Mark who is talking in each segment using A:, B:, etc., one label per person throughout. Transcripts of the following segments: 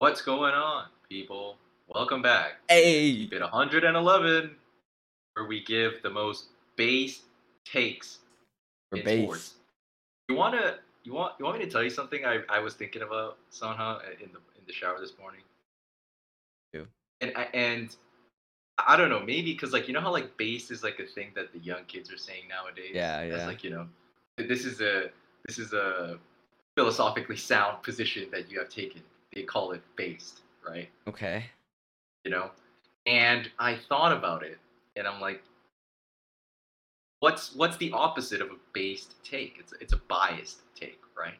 A: What's going on, people? Welcome back.
B: Hey.
A: Bit 111, where we give the most base takes
B: For
A: in
B: base.
A: sports. You wanna you want you want me to tell you something I, I was thinking about Sanha in the in the shower this morning?
B: Yeah.
A: And I and I don't know, maybe because like you know how like base is like a thing that the young kids are saying nowadays.
B: Yeah, yeah.
A: like you know, this is a this is a philosophically sound position that you have taken. They call it based, right?
B: Okay.
A: you know? And i thought about it and i'm like what's what's the opposite of a based take? It's it's a biased take right?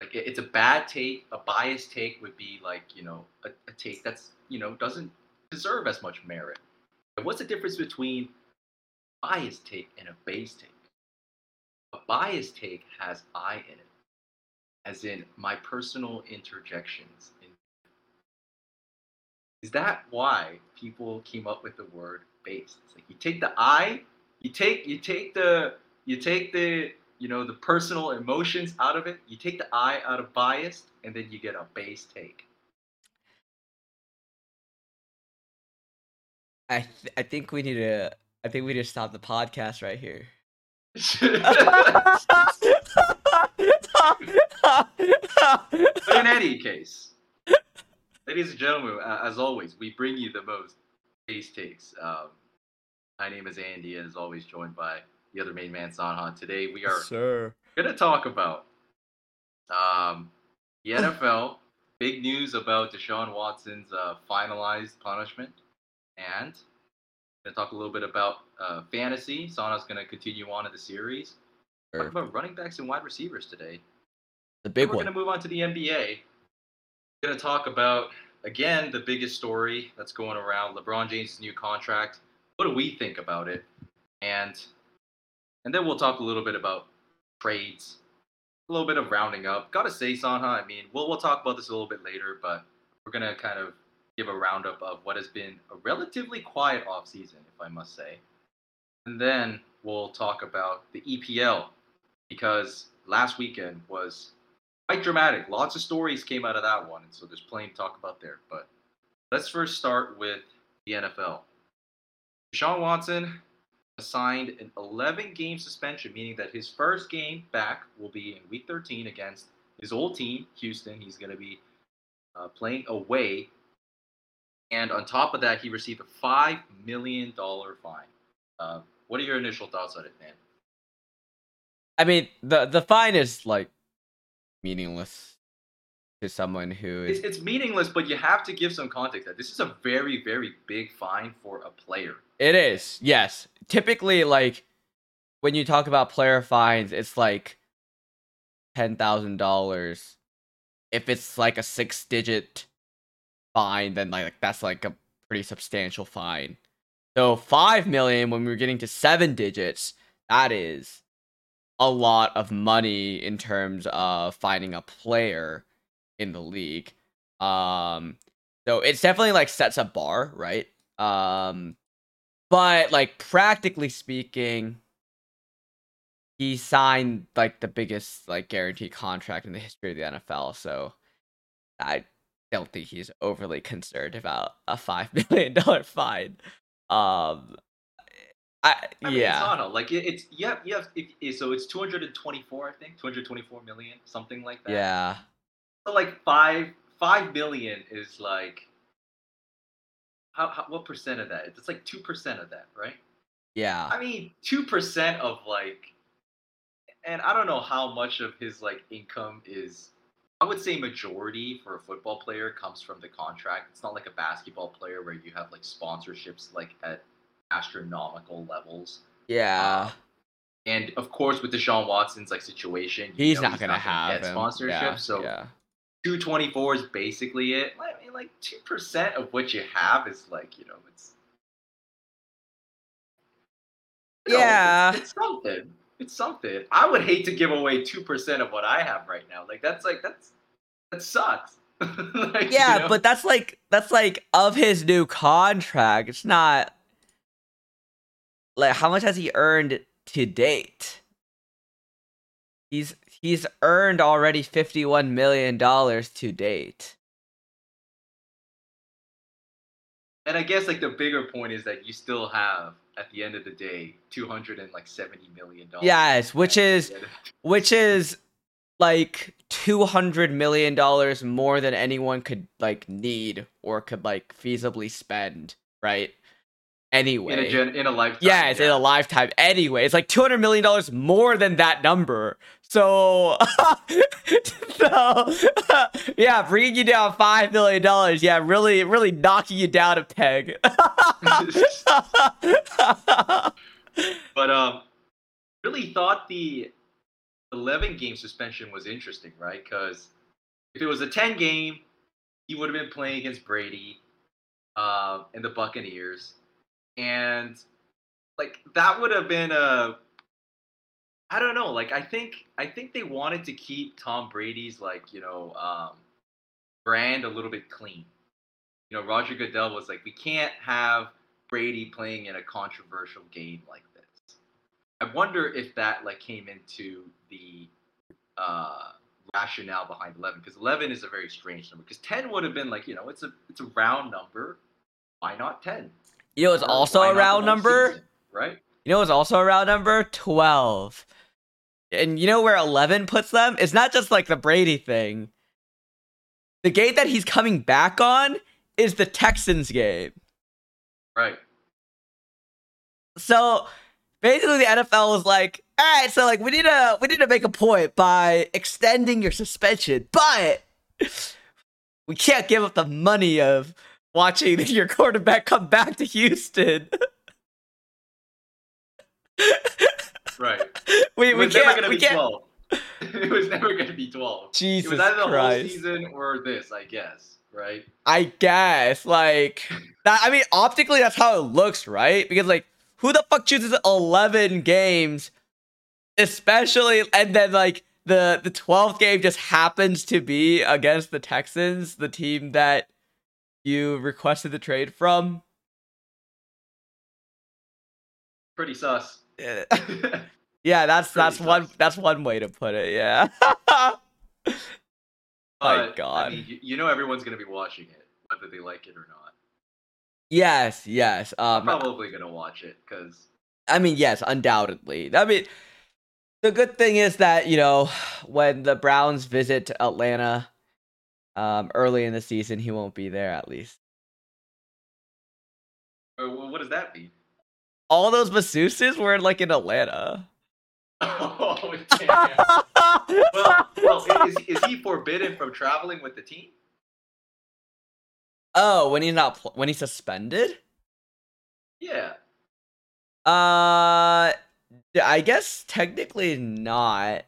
A: Like it- it's a bad take. A biased take would be like you know a, a take that's you know doesn't deserve as much merit. And what's the difference between biased take and a base take? A biased take has i in it as in my personal interjections is that why people came up with the word based? It's like you take the I, you take you take the you take the you know the personal emotions out of it, you take the I out of biased, and then you get a base take.
B: I th- I think we need to I think we need to stop the podcast right here.
A: but in any case, ladies and gentlemen, uh, as always, we bring you the most base takes. Um, my name is Andy, and as always, joined by the other main man, Sanhan. Today, we are
B: Sir.
A: going to talk about um, the NFL. Big news about Deshaun Watson's uh, finalized punishment, and going to talk a little bit about uh, fantasy. Sanha's going to continue on in the series. Talk
B: Sure.
A: about running backs and wide receivers today.
B: The big
A: We're
B: one.
A: going to move on to the NBA. We're Going to talk about again the biggest story that's going around: LeBron James' new contract. What do we think about it? And and then we'll talk a little bit about trades, a little bit of rounding up. Got to say, Sanha. I mean, we'll we'll talk about this a little bit later, but we're gonna kind of give a roundup of what has been a relatively quiet offseason, if I must say. And then we'll talk about the EPL because last weekend was quite dramatic. Lots of stories came out of that one, and so there's plenty to talk about there. But let's first start with the NFL. Deshaun Watson assigned an 11 game suspension, meaning that his first game back will be in week 13 against his old team, Houston. He's going to be uh, playing away. And on top of that, he received a $5 million fine. Uh, what are your initial thoughts on it, man?
B: I mean, the the fine is like meaningless to someone who
A: It's,
B: is
A: it's meaningless, but you have to give some context. That this is a very, very big fine for a player.
B: It is, yes. Typically, like when you talk about player fines, it's like ten thousand dollars. If it's like a six-digit fine, then like that's like a pretty substantial fine. So five million when we're getting to seven digits, that is a lot of money in terms of finding a player in the league. Um, so it's definitely like sets a bar, right? Um, but like practically speaking, he signed like the biggest like guaranteed contract in the history of the NFL. So I don't think he's overly concerned about a five million dollar fine. Um, I,
A: I mean,
B: yeah,
A: it's a- like it, it's yeah, have you have it, it- eh, so it's 224, I think, 224 million, something like that.
B: yeah,
A: So like five five million is like how, how what percent of that? It's like two percent of that, right?
B: yeah.
A: I mean, two percent of like, and I don't know how much of his like income is. I would say majority for a football player comes from the contract. It's not like a basketball player where you have like sponsorships like at astronomical levels.
B: Yeah, uh,
A: And of course, with Deshaun Watson's like situation, you
B: he's
A: know
B: not gonna have him.
A: sponsorship.
B: Yeah,
A: so
B: yeah,
A: 224 is basically it. I mean, like two percent of what you have is like you know it's. you know, it's-
B: Yeah.
A: it's, something. It's something. I would hate to give away two percent of what I have right now. Like that's like that's that sucks. Like, you
B: yeah.
A: know?
B: But that's like that's like of his new contract. It's not like how much has he earned to date? He's he's earned already $51 million to date.
A: And I guess like the bigger point is that you still have at the end of the day 270 million dollars.
B: Yes, which is which is like 200 million dollars more than anyone could like need or could like feasibly spend, right? Anyway.
A: In a, gen- in a lifetime.
B: Yeah, it's yeah. in a lifetime. Anyway, it's like two hundred million dollars more than that number. So, so yeah, bringing you down five million dollars. Yeah, really, really knocking you down a peg.
A: but um, really thought the eleven game suspension was interesting, right? Because if it was a ten game, he would have been playing against Brady, uh, and the Buccaneers and like that would have been a I don't know. Like I think I think they wanted to keep Tom Brady's like you know um, brand a little bit clean. You know, Roger Goodell was like, we can't have Brady playing in a controversial game like this. I wonder if that like came into the uh, rationale behind 11 because 11 is a very strange number because 10 would have been like you know it's a it's a round number why not 10
B: you know, it's also a round number,
A: season, right?
B: You know, it's also a round number twelve. And you know where eleven puts them? It's not just like the Brady thing. The game that he's coming back on is the Texans game.
A: Right.
B: So basically the NFL was like, all right, so like we need to we need to make a point by extending your suspension, but we can't give up the money of watching your quarterback come back to Houston.
A: right.
B: We,
A: it
B: we can't.
A: gonna
B: we
A: be
B: can't.
A: twelve. it was never gonna be twelve.
B: Jesus
A: it was either the
B: Christ.
A: whole season or this, I guess. Right.
B: I guess like that. I mean, optically, that's how it looks, right? Because like, who the fuck chooses eleven games, especially, and then like the the twelfth game just happens to be against the Texans, the team that you requested the trade from?
A: Pretty sus.
B: yeah, that's that's sus. one that's one way to put it. Yeah. My God.
A: I mean, you, you know everyone's gonna be watching it, whether they like it or not.
B: Yes, yes. Um,
A: probably gonna watch it because.
B: I mean, yes, undoubtedly. I mean, the good thing is that you know when the Browns visit Atlanta um, early in the season, he won't be there at least.
A: Uh, what does that mean?
B: All those masseuses were like in Atlanta.
A: Oh damn! well, well, is, is he forbidden from traveling with the team?
B: Oh, when he's not pl- when he's suspended.
A: Yeah.
B: Uh, I guess technically not,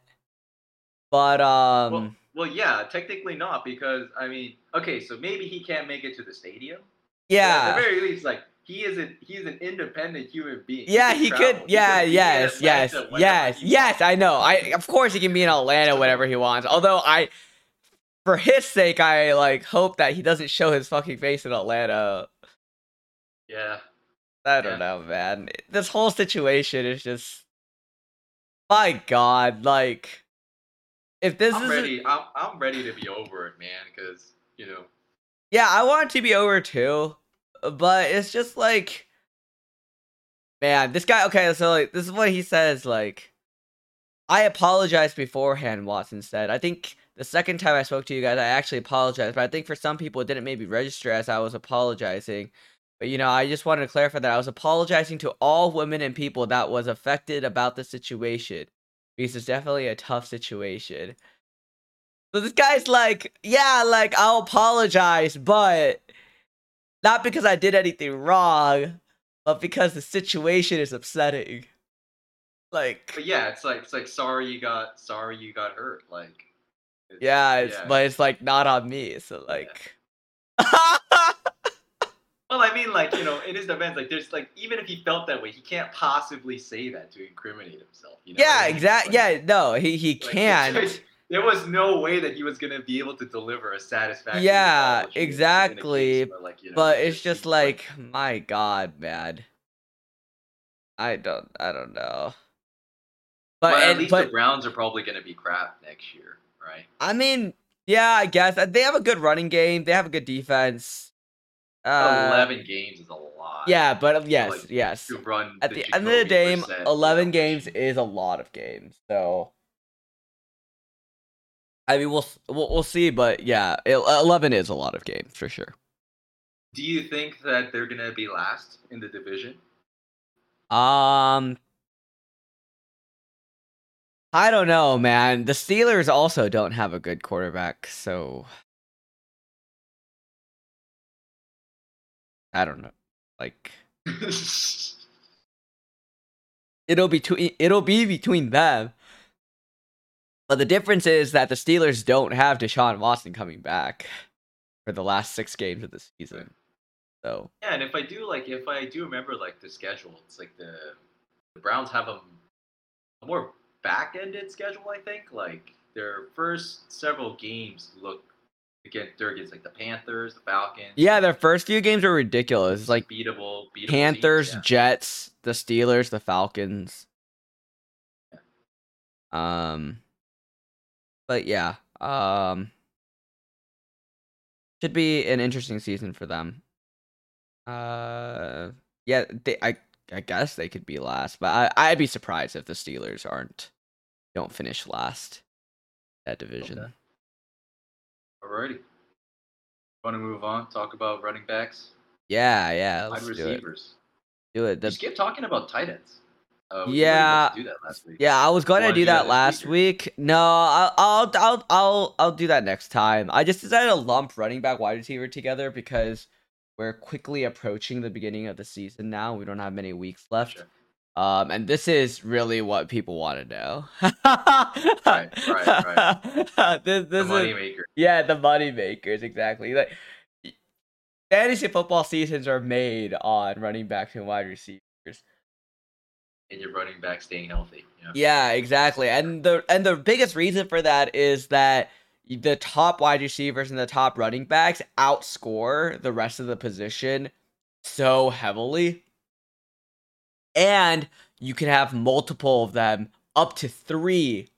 B: but um.
A: Well, well, yeah, technically not because I mean, okay, so maybe he can't make it to the stadium.
B: Yeah.
A: at the very least, like he is an he's an independent human being.
B: Yeah, he, he could. Yeah, he yes, yes, yes, yes. I know. I of course he can be in Atlanta whenever he wants. Although I, for his sake, I like hope that he doesn't show his fucking face in Atlanta.
A: Yeah.
B: I don't yeah. know, man. This whole situation is just, my God, like if this
A: I'm
B: is
A: ready, I'm, I'm ready to be over it, man. Because you know.
B: Yeah, I want it to be over too, but it's just like, man, this guy. Okay, so like, this is what he says. Like, I apologized beforehand. Watson said. I think the second time I spoke to you guys, I actually apologized, but I think for some people it didn't maybe register as I was apologizing. But you know, I just wanted to clarify that I was apologizing to all women and people that was affected about the situation because it's definitely a tough situation. So this guy's like, yeah, like I'll apologize, but not because I did anything wrong, but because the situation is upsetting. Like,
A: but yeah, it's like it's like sorry you got sorry you got hurt. Like,
B: it's, yeah, it's yeah. but it's like not on me. So like.
A: Yeah. Well, I mean, like you know, in his defense, like there's like even if he felt that way, he can't possibly say that to incriminate himself. You know?
B: Yeah, exactly. Like, yeah, no, he he like, can't.
A: There was no way that he was gonna be able to deliver a satisfactory.
B: Yeah, exactly.
A: Where, like, you know,
B: but it's just like, like, my God, man. I don't, I don't know. But,
A: But, at
B: and,
A: least
B: but
A: the Browns are probably going to be crap next year, right?
B: I mean, yeah, I guess uh, they have a good running game. They have a good defense. Uh,
A: Eleven games is a lot.
B: Yeah, but yes,
A: like,
B: yes. At the end of the day, eleven games is a lot of games. So, I mean, we'll we'll, we'll see, but yeah, eleven is a lot of games for sure.
A: Do you think that they're going to be last in the division?
B: Um, I don't know, man. The Steelers also don't have a good quarterback, so I don't know. Like, it'll be tw- it'll be between them. But the difference is that the Steelers don't have Deshaun Watson coming back for the last six games of the season. So
A: Yeah, and if I do like, if I do remember like the schedule, it's like the the Browns have a, a more back-ended schedule. I think like their first several games look again they're against like the Panthers, the Falcons.
B: yeah, their first few games were ridiculous. It's like
A: beatable, beatable
B: Panthers,
A: teams,
B: Jets, the Steelers, the Falcons. Yeah. Um, but yeah, um, should be an interesting season for them. Uh, yeah, they, I I guess they could be last, but I I'd be surprised if the Steelers aren't don't finish last that division.
A: Okay. Alrighty. Want to move on? Talk about running backs,
B: Yeah, yeah,
A: wide
B: let's do it.
A: receivers.
B: Do it.
A: Skipped talking about tight ends. Uh,
B: Yeah.
A: do that last week.
B: Yeah, I was going to do
A: do that
B: that last
A: week,
B: week. No, I'll, I'll I'll I'll I'll do that next time. I just decided to lump running back wide receiver together because we're quickly approaching the beginning of the season now. We don't have many weeks left.
A: Sure.
B: Um, and this is really what people want to know.
A: Right, right, right.
B: this
A: The
B: this is yeah, the money makers exactly. Like fantasy football seasons are made on running backs and wide receivers.
A: and your running back staying healthy. Yeah.
B: Yeah, exactly. And the and the biggest reason for that is that the top wide receivers and the top running backs outscore the rest of the position so heavily. And you can have multiple of them up to 3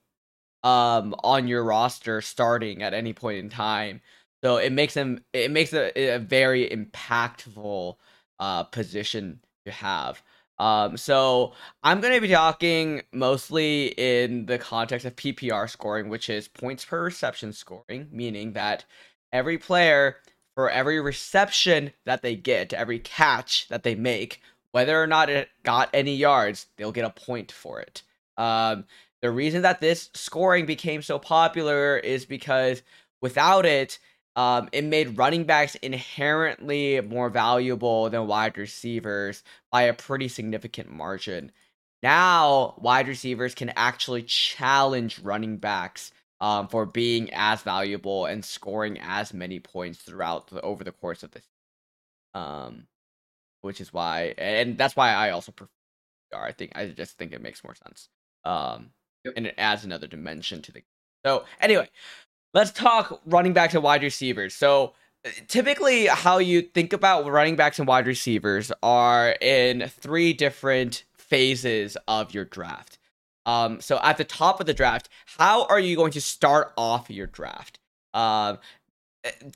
B: um on your roster starting at any point in time. So it makes them it makes it a very impactful uh position to have. Um, so I'm going to be talking mostly in the context of PPR scoring, which is points per reception scoring, meaning that every player, for every reception that they get, every catch that they make, whether or not it got any yards, they'll get a point for it. Um, the reason that this scoring became so popular is because without it, um, it made running backs inherently more valuable than wide receivers by a pretty significant margin. Now, wide receivers can actually challenge running backs um, for being as valuable and scoring as many points throughout the, over the course of this. Um, which is why, and that's why I also prefer. PPR. I think I just think it makes more sense. Um,
A: Yep.
B: and it adds another dimension to the. So anyway, let's talk running backs and wide receivers. So typically how you think about running backs and wide receivers are in three different phases of your draft. Um, so at the top of the draft, how are you going to start off your draft? Um,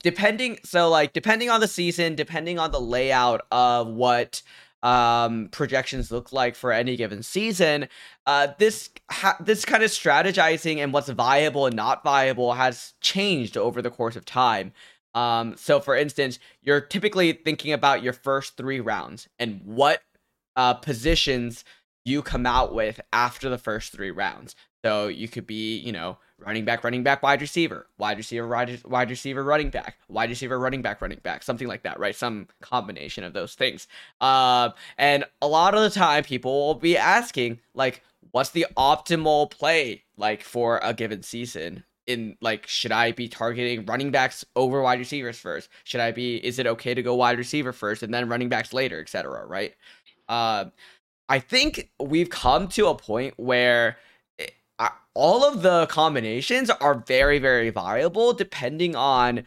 B: depending, so like depending on the season, depending on the layout of what um projections look like for any given season uh this ha- this kind of strategizing and what's viable and not viable has changed over the course of time. Um so for instance you're typically thinking about your first 3 rounds and what uh positions you come out with after the first 3 rounds. So you could be you know running back running back wide receiver. Wide receiver wide, wide receiver running back. Wide receiver running back running back. Something like that right? Some combination of those things. Uh, and a lot of the time people will be asking like what's the optimal play like for a given season? In like should i be targeting running backs over wide receivers first? Should i be is it okay to go wide receiver first and then running backs later etc right? Uh, i think we've come to a point where all of the combinations are very very viable depending on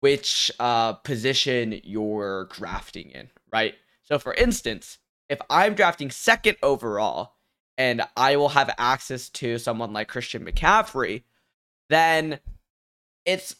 B: which uh, position you're drafting in right so for instance if i'm drafting second overall and I will have access to someone like Christian McCaffrey, then it's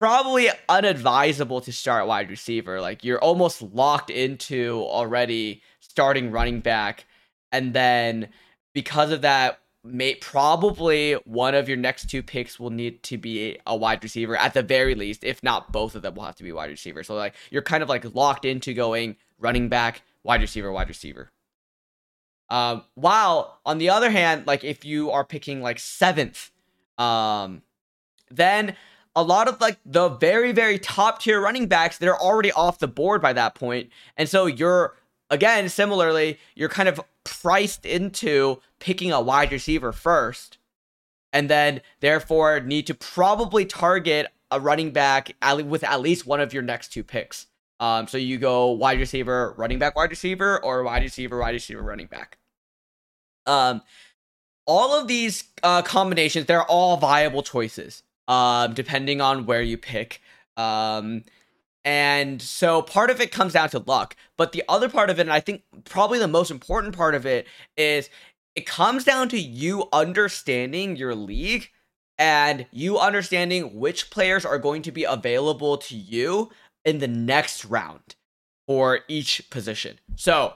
B: probably unadvisable to start wide receiver. Like you're almost locked into already starting running back, and then because of that, may probably one of your next two picks will need to be a wide receiver at the very least, if not both of them will have to be wide receiver. So like you're kind of like locked into going running back, wide receiver, wide receiver. Um, while on the other hand, like if you are picking like seventh, um, then a lot of like the very very top tier running backs they're already off the board by that point, and so you're again similarly you're kind of priced into picking a wide receiver first, and then therefore need to probably target a running back with at least one of your next two picks. Um, so you go wide receiver, running back, wide receiver, or wide receiver, wide receiver, running back. Um, all of these uh, combinations, they're all viable choices, um, depending on where you pick. Um, and so part of it comes down to luck. But the other part of it, and I think probably the most important part of it, is it comes down to you understanding your league and you understanding which players are going to be available to you in the next round for each position. So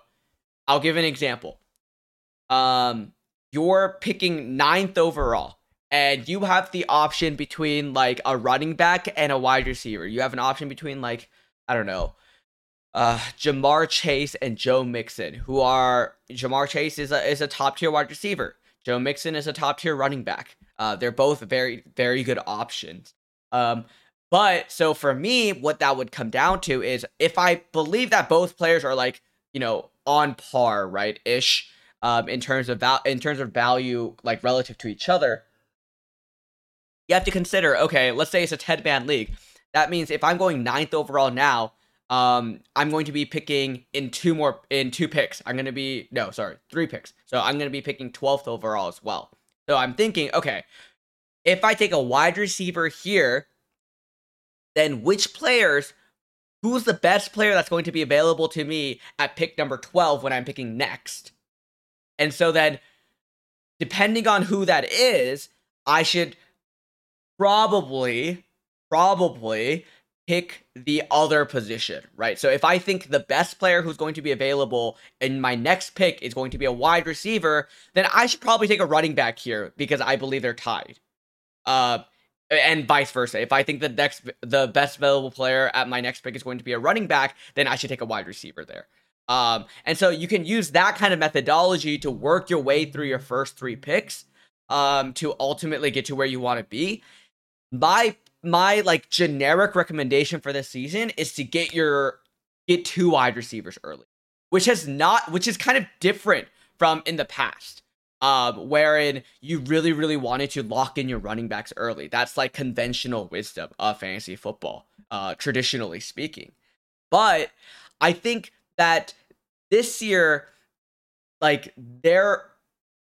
B: I'll give an example. Um, you're picking ninth overall and you have the option between like a running back and a wide receiver. You have an option between like I don't know, uh, Ja'Marr Chase and Joe Mixon, who are Ja'Marr Chase is a is a top tier wide receiver. Joe Mixon is a top tier running back. Uh, they're both very very good options. Um, but so for me, what that would come down to is if I believe that both players are like you know on par, right ish, um, in terms of val- in terms of value, like relative to each other you have to consider okay, let's say it's a 10 man league. That means if I'm going ninth overall now, um, I'm going to be picking in two more in two picks. I'm going to be no, sorry, three picks. So I'm going to be picking 12th overall as well. So I'm thinking, okay, if I take a wide receiver here, then which players who's the best player that's going to be available to me at pick number 12 when I'm picking next? And so then depending on who that is, I should probably, probably pick the other position, right? So if I think the best player who's going to be available in my next pick is going to be a wide receiver, then I should probably take a running back here because I believe they're tied. Uh, and vice versa. If I think the next the best available player at my next pick is going to be a running back, then I should take a wide receiver there. Um, and so you can use that kind of methodology to work your way through your first three picks um, to ultimately get to where you want to be my my like generic recommendation for this season is to get your get two wide receivers early, which has not which is kind of different from in the past. Um, wherein you really, really wanted to lock in your running backs early. That's like conventional wisdom of fantasy football, uh, traditionally speaking. But I think that this year, like there,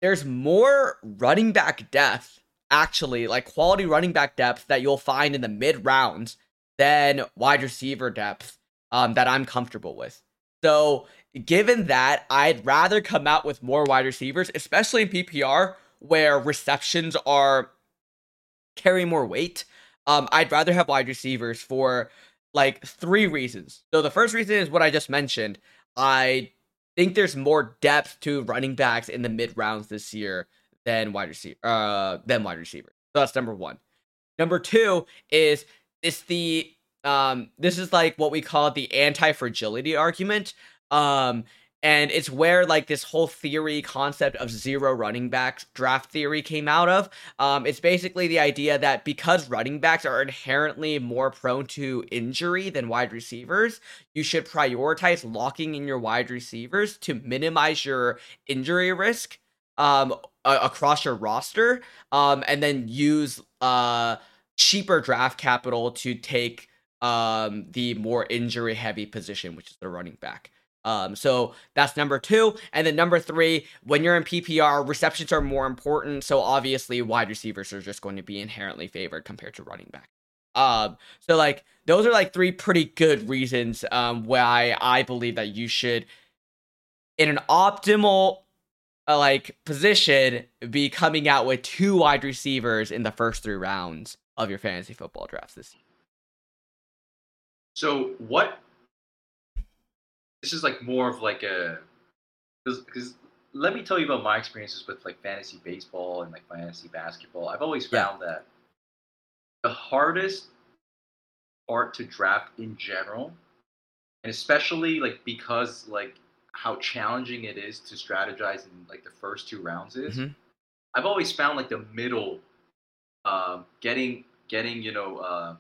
B: there's more running back depth actually like quality running back depth that you'll find in the mid rounds than wide receiver depth um, that I'm comfortable with. So, given that, I'd rather come out with more wide receivers, especially in PPR where receptions are carry more weight. Um, I'd rather have wide receivers for like three reasons. So, the first reason is what I just mentioned. I think there's more depth to running backs in the mid rounds this year than wide receiver uh than wide receiver. So that's number one. Number two is it's the um this is like what we call the anti-fragility argument. Um and it's where like this whole theory concept of zero running backs draft theory came out of um, it's basically the idea that because running backs are inherently more prone to injury than wide receivers you should prioritize locking in your wide receivers to minimize your injury risk um, uh, across your roster, um, and then use uh cheaper draft capital to take um the more injury heavy position, which is the running back. Um, so that's number two. And then number three, when you're in PPR, receptions are more important. So obviously, wide receivers are just going to be inherently favored compared to running back. Um, so like those are like three pretty good reasons um why I believe that you should, in an optimal uh, like position be coming out with two wide receivers in the first three rounds of your fantasy football drafts this year.
A: So what? This is like more of like a because let me tell you about my experiences with like fantasy baseball and like fantasy basketball. I've always found yeah. that the hardest part to draft in general, and especially like because like how challenging it is to strategize in like the first two rounds is. Mm-hmm. I've always found like the middle, um, getting getting you know uh,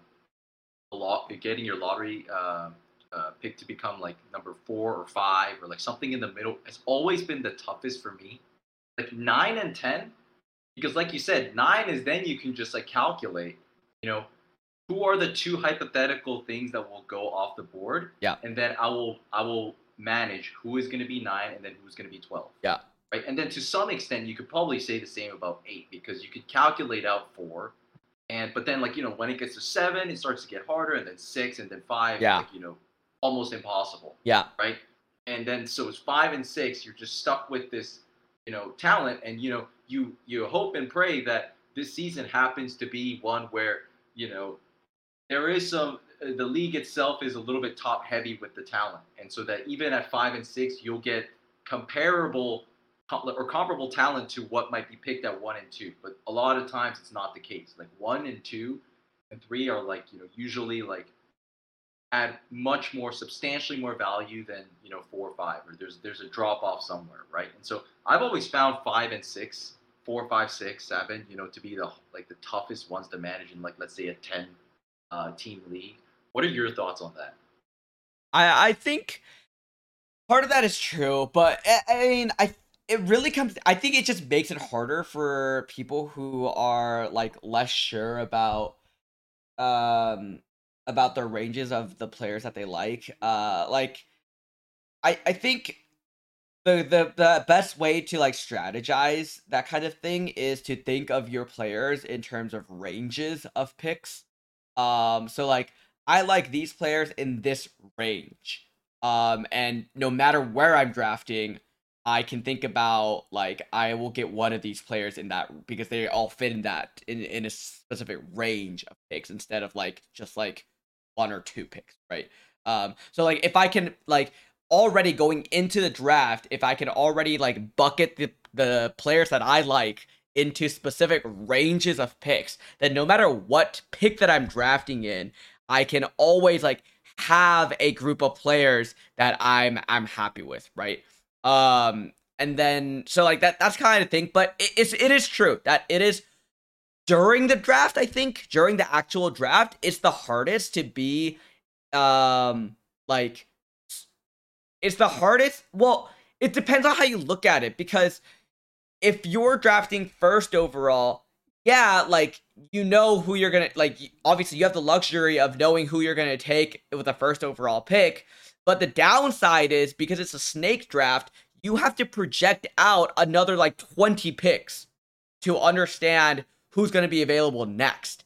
A: a lot getting your lottery uh, uh, pick to become like number four or five or like something in the middle has always been the toughest for me. Like nine and ten, because like you said, nine is then you can just like calculate, you know, who are the two hypothetical things that will go off the board.
B: Yeah.
A: And then I will I will manage who is going to be nine and then who's going to be twelve.
B: Yeah.
A: Right. And then to some extent, you could probably say the same about eight because you could calculate out four. And but then like you know when it gets to seven, it starts to get harder, and then six, and then five.
B: Yeah.
A: Like, you know, almost impossible.
B: Yeah.
A: Right. And then so it's five and six. You're just stuck with this, you know, talent, and you know, you you hope and pray that this season happens to be one where you know there is some. Uh, the league itself is a little bit top heavy with the talent, and so that even at five and six, you'll get comparable or comparable talent to what might be picked at one and two. But a lot of times it's not the case. Like one and two and three are like you know usually like add much more substantially more value than you know four or five or there's there's a drop off somewhere right and so i've always found five and six four five six seven you know to be the like the toughest ones to manage in like let's say a 10 uh, team league what are your thoughts on that
B: i i think part of that is true but i, I mean i it really comes i think it just makes it harder for people who are like less sure about um about the ranges of the players that they like. Uh, like, I I think the the the best way to like strategize that kind of thing is to think of your players in terms of ranges of picks. Um, so like I like these players in this range. Um, and no matter where I'm drafting, I can think about like I will get one of these players in that because they all fit in that in in a specific range of picks instead of like just like one or two picks, right? Um, so like if I can like already going into the draft, if I can already like bucket the the players that I like into specific ranges of picks, then no matter what pick that I'm drafting in, I can always like have a group of players that I'm I'm happy with, right? Um and then so like that that's kind of thing, but it's it is true that it is during the draft, I think during the actual draft, it's the hardest to be um like it's the hardest. Well, it depends on how you look at it because if you're drafting first overall, yeah, like you know who you're to like obviously you have the luxury of knowing who you're to take with a first overall pick, but the downside is because it's a snake draft, you have to project out another like 20 picks to understand who's going to be available next.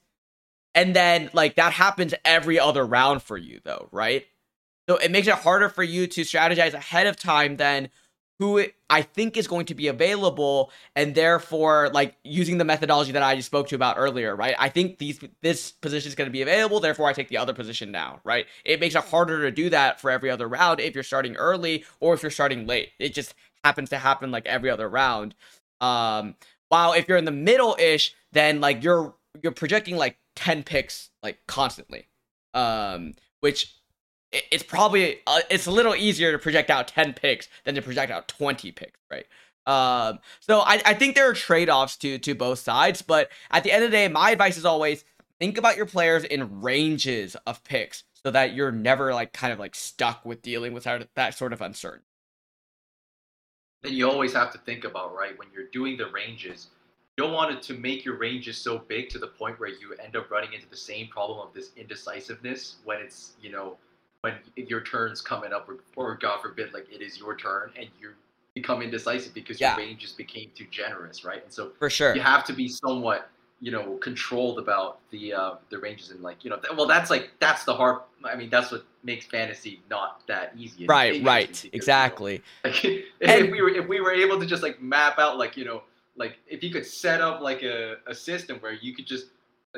B: And then, like, that happens every other round for you, though, right? So it makes it harder for you to strategize ahead of time than who I think is going to be available, and therefore, like, using the methodology that I just spoke to about earlier, right? I think these this position is going to be available, therefore, I take the other position now, right? It makes it harder to do that for every other round if you're starting early or if you're starting late. It just happens to happen like every other round. Um, while if you're in the middle ish, then like you're you're projecting like 10 picks like constantly. Um, which it's probably uh, it's a little easier to project out 10 picks than to project out 20 picks, right? Um, so I, I think there are trade-offs to to both sides, but at the end of the day, my advice is always think about your players in ranges of picks so that you're never like kind of like stuck with dealing with that, sort of uncertainty
A: then you always have to think about right when you're doing the ranges you don't want it to make your ranges so big to the point where you end up running into the same problem of this indecisiveness when it's you know when your turn's coming up or, or god forbid like it is your turn and you become indecisive because
B: yeah.
A: your ranges became too generous right and so
B: for sure
A: you have to be somewhat you know controlled about the uh, the ranges and like you know th- well that's like that's the hard I mean that's what makes fantasy not that easy.
B: Right, right, because, exactly.
A: You know, like, if we were if we were able to just like map out like you know like if you could set up like a, a system where you could just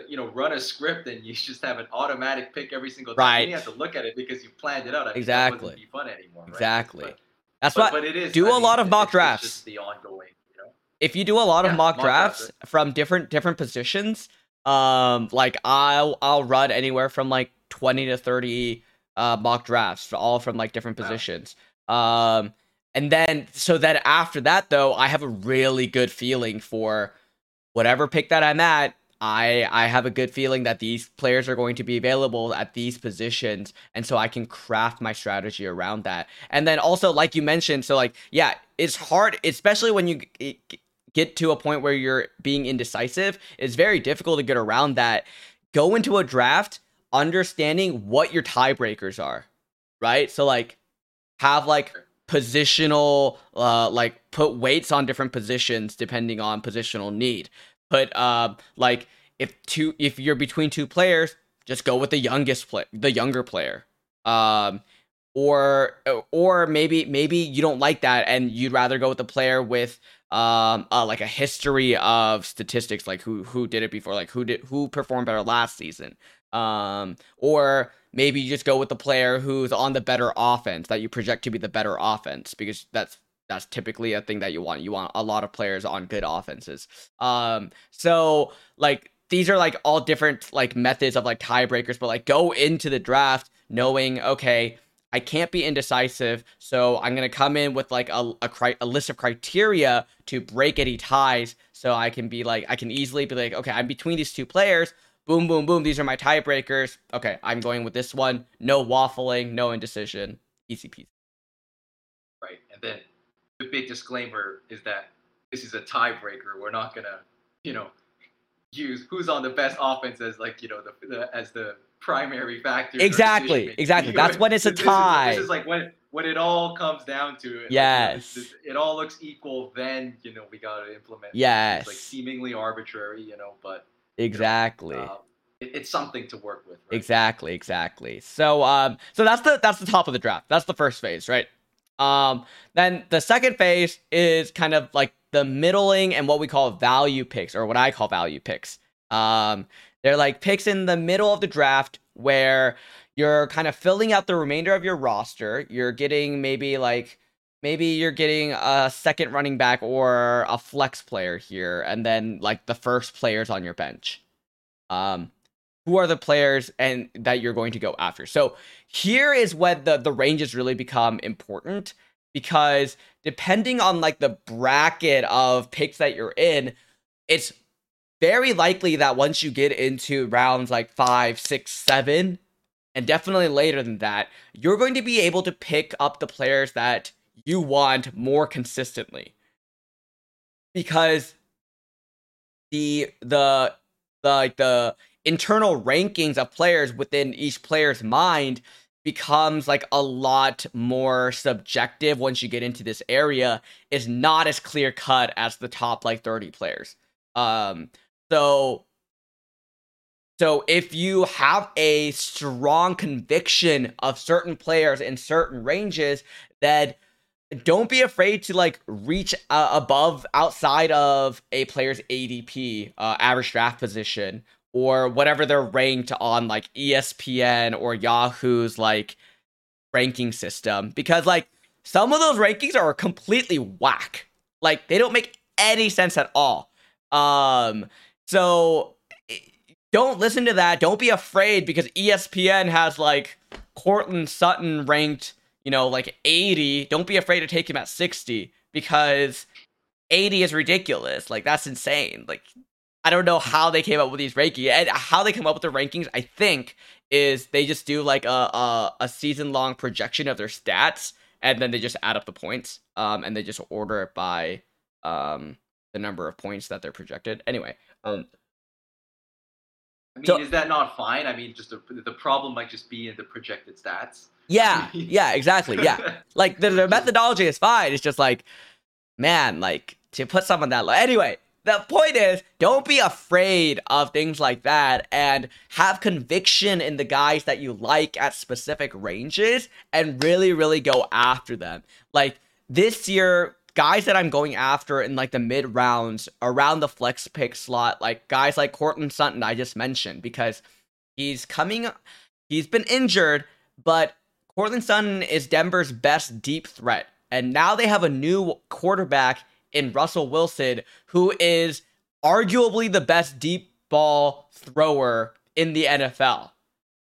A: you know run a script and you just have an automatic pick every single time.
B: Right.
A: You have to look at it because you planned it out. I mean,
B: exactly.
A: That be fun anymore. Right?
B: Exactly.
A: But,
B: That's
A: but,
B: what.
A: But it is.
B: Do
A: I
B: a
A: mean,
B: lot of mock drafts.
A: Just the ongoing. You know.
B: If you do a lot of mock
A: mock
B: drafts
A: drafts,
B: from different different positions, um, like I'll I'll run anywhere from like twenty to thirty uh mock drafts, all from like different
A: Wow.
B: positions. Um, and then so then after that though, I have a really good feeling for whatever pick that I'm at. I I have a good feeling that these players are going to be available at these positions, and so I can craft my strategy around that. And then also, like you mentioned, so like yeah, it's hard, especially when you g- get to a point where you're being indecisive. It's very difficult to get around that. Go into a draft understanding what your tiebreakers are, right? So like have like positional uh like put weights on different positions depending on positional need put um like if two if you're between two players just go with the youngest play the younger player. Um or or maybe maybe you don't like that and you'd rather go with the player with um uh, like a history of statistics like who who did it before like who did who performed better last season. Um or maybe you just go with the player who's on the better offense that you project to be the better offense because that's that's typically a thing that you want. You want a lot of players on good offenses. Um, so like these are like all different like methods of like tiebreakers, but like go into the draft knowing okay, I can't be indecisive, so I'm gonna come in with like a a, cri- a list of criteria to break any ties, so I can be like I can easily be like okay, I'm between these two players. Boom, boom, boom. These are my tiebreakers. Okay, I'm going with this one. No waffling, no indecision. Easy peasy.
A: Right. And then the big disclaimer is that this is a tiebreaker. We're not gonna, you know, use who's on the best offense as like you know the, the as the primary factor. for
B: Exactly,
A: decision-making.
B: exactly. That's when it's a
A: This is- this is-
B: tie.
A: This is like when when it all comes down to it. like, you know,
B: Yes.
A: it all looks equal. Then you know we gotta implement.
B: Yes.
A: It's like seemingly arbitrary, you know, but
B: Exactly.
A: uh, it's something to work with. Right?
B: Exactly, exactly. So um so that's the that's the top of the draft. That's the first phase, right? Um then the second phase is kind of like the middling and what we call value picks or what I call value picks. Um they're like picks in the middle of the draft where you're kind of filling out the remainder of your roster. You're getting maybe like maybe you're getting a second running back or a flex player here and then like the first players on your bench. Um who are the players and that you're going to go after. So here is when the the ranges really become important because depending on like the bracket of picks that you're in, it's very likely that once you get into rounds like five, six, seven, and definitely later than that, you're going to be able to pick up the players that you want more consistently. Because the the the like the internal rankings of players within each player's mind becomes like a lot more subjective once you get into this area. Is not as clear cut as the top like 30 players. Um so so if you have a strong conviction of certain players in certain ranges then don't be afraid to like reach uh, above outside of a player's ADP uh, average draft position or whatever they're ranked on like ESPN or Yahoo's like ranking system because like some of those rankings are completely whack. Like they don't make any sense at all. Um so don't listen to that. Don't be afraid because ESPN has like Courtland Sutton ranked, you know, like 80. Don't be afraid to take him at 60 because 80 is ridiculous. Like that's insane. Like I don't know how they came up with these rankings and how they come up with the rankings. I think is they just do like a a, a season long projection of their stats and then they just add up the points. Um, and they just order it by um the number of points that they're projected. Anyway, um,
A: I mean,
B: So-
A: is that not fine? I mean, just the, the problem might just be in the projected stats.
B: yeah, yeah, exactly, yeah. Like the, the methodology is fine. It's just like, man, like to put someone that low. Anyway, the point is, don't be afraid of things like that and have conviction in the guys that you like at specific ranges and really, really go after them. Like this year, guys that I'm going after in like the mid rounds around the flex pick slot, like guys like Courtland Sutton, I just mentioned, because he's coming, he's been injured, but Courtland Sutton is Denver's best deep threat. And now they have a new quarterback in Russell Wilson, who is arguably the best deep ball thrower in the NFL.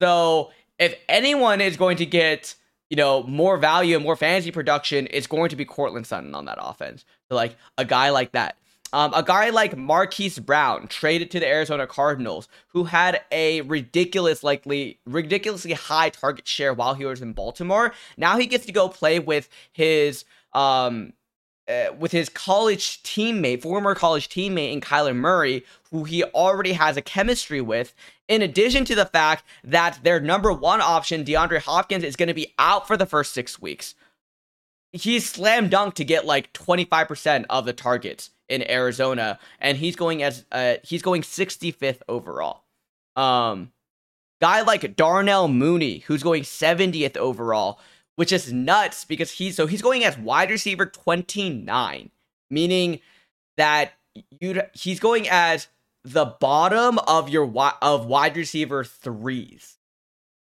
B: So if anyone is going to get, you know, more value and more fantasy production, it's going to be Courtland Sutton on that offense. So like a guy like that. Um, a guy like Marquise Brown traded to the Arizona Cardinals, who had a ridiculous, likely, ridiculously high target share while he was in Baltimore. Now he gets to go play with his um, uh, with his college teammate, former college teammate in Kyler Murray, who he already has a chemistry with, in addition to the fact that their number one option, DeAndre Hopkins, is going to be out for the first six weeks. He's slam dunk to get like 25% of the targets in Arizona, and he's going as uh, he's going 65th overall. Um, guy like Darnell Mooney, who's going 70th overall, which is nuts because he's so he's going as wide receiver 29, meaning that you he's going as the bottom of your of wide receiver threes.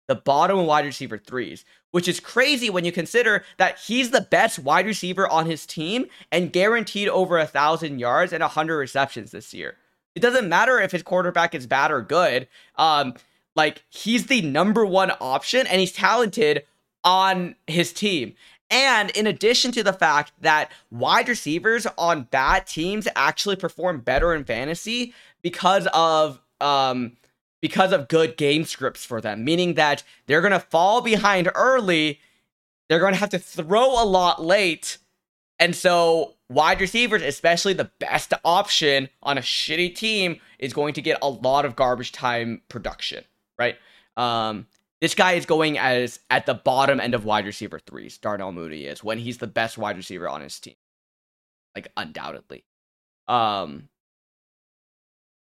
B: The bottom wide receiver threes, which is crazy when you consider that he's the best wide receiver on his team and guaranteed over a thousand yards and 100 receptions this year. It doesn't matter if his quarterback is bad or good. Um, like he's the number one option and he's talented on his team. And in addition to the fact that wide receivers on bad teams actually perform better in fantasy because of um because of good game scripts for them, meaning that they're going to fall behind early, they're going to have to throw a lot late. And so wide receivers, especially the best option on a shitty team, is going to get a lot of garbage time production, right? Um, this guy is going as at the bottom end of wide receiver threes. Darnell Mooney is when he's the best wide receiver on his team, like undoubtedly. Um,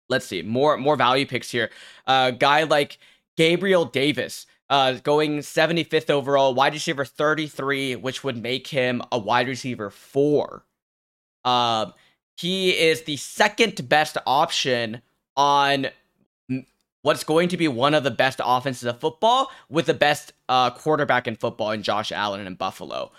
B: let's see more more value picks here. A uh, guy like Gabriel Davis, uh, going 75th overall, wide receiver 33, which would make him a wide receiver four. Um, he is the second best option on what's going to be one of the best offenses of football with the best uh, quarterback in football in Josh Allen in Buffalo.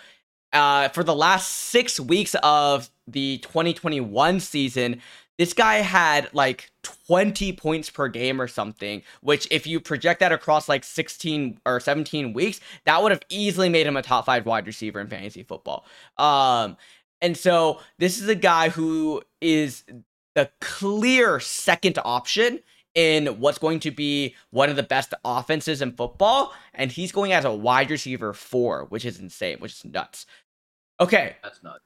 B: Uh, for the last six weeks of the 2021 season, this guy had like 20 points per game or something, which if you project that across like 16 or 17 weeks, that would have easily made him a top five wide receiver in fantasy football. Um, and so this is a guy who is the clear second option in what's going to be one of the best offenses in football, and he's going as a wide receiver four, which is insane, which is nuts. Okay.
A: That's nuts.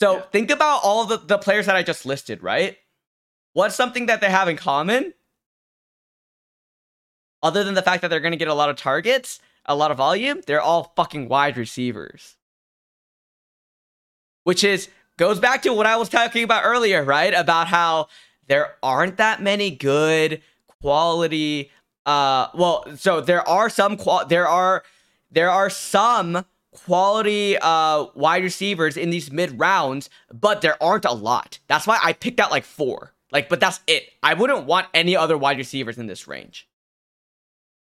B: So yeah. think about all the, the players that I just listed, right? What's something that they have in common? Other than the fact that they're going to get a lot of targets, a lot of volume, they're all fucking wide receivers. Which is goes back to what I was talking about earlier, right? About how there aren't that many good quality uh well so there are some qual there are there are some quality uh wide receivers in these mid rounds but there aren't a lot. That's why i picked out like four. Like but that's it. I wouldn't want any other wide receivers in this range.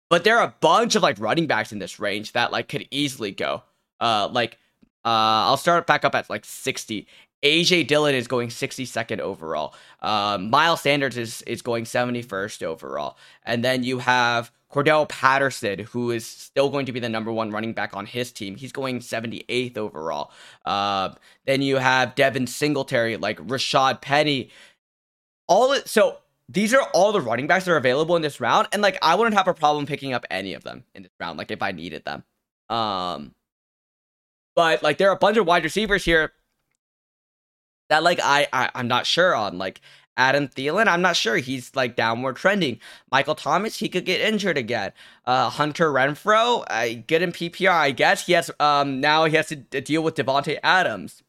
B: But there are a bunch of like running backs in this range that like could easily go. Uh like uh i'll start back up at like 60 AJ Dillon is going 62nd overall. Um, Miles Sanders is, is going 71st overall. And then you have Cordarrelle Patterson, who is still going to be the number one running back on his team. He's going 78th overall. Uh, then you have Devin Singletary, like Rashaad Penny. All so these are all the running backs that are available in this round, and like I wouldn't have a problem picking up any of them in this round, like if I needed them. Um, but like there are a bunch of wide receivers here that like I, I I'm not sure on like Adam Thielen, I'm not sure. He's like downward trending. Michael Thomas, he could get injured again. Uh, Hunter Renfrow, I get in PPR. I guess he has um now he has to deal with Davante Adams.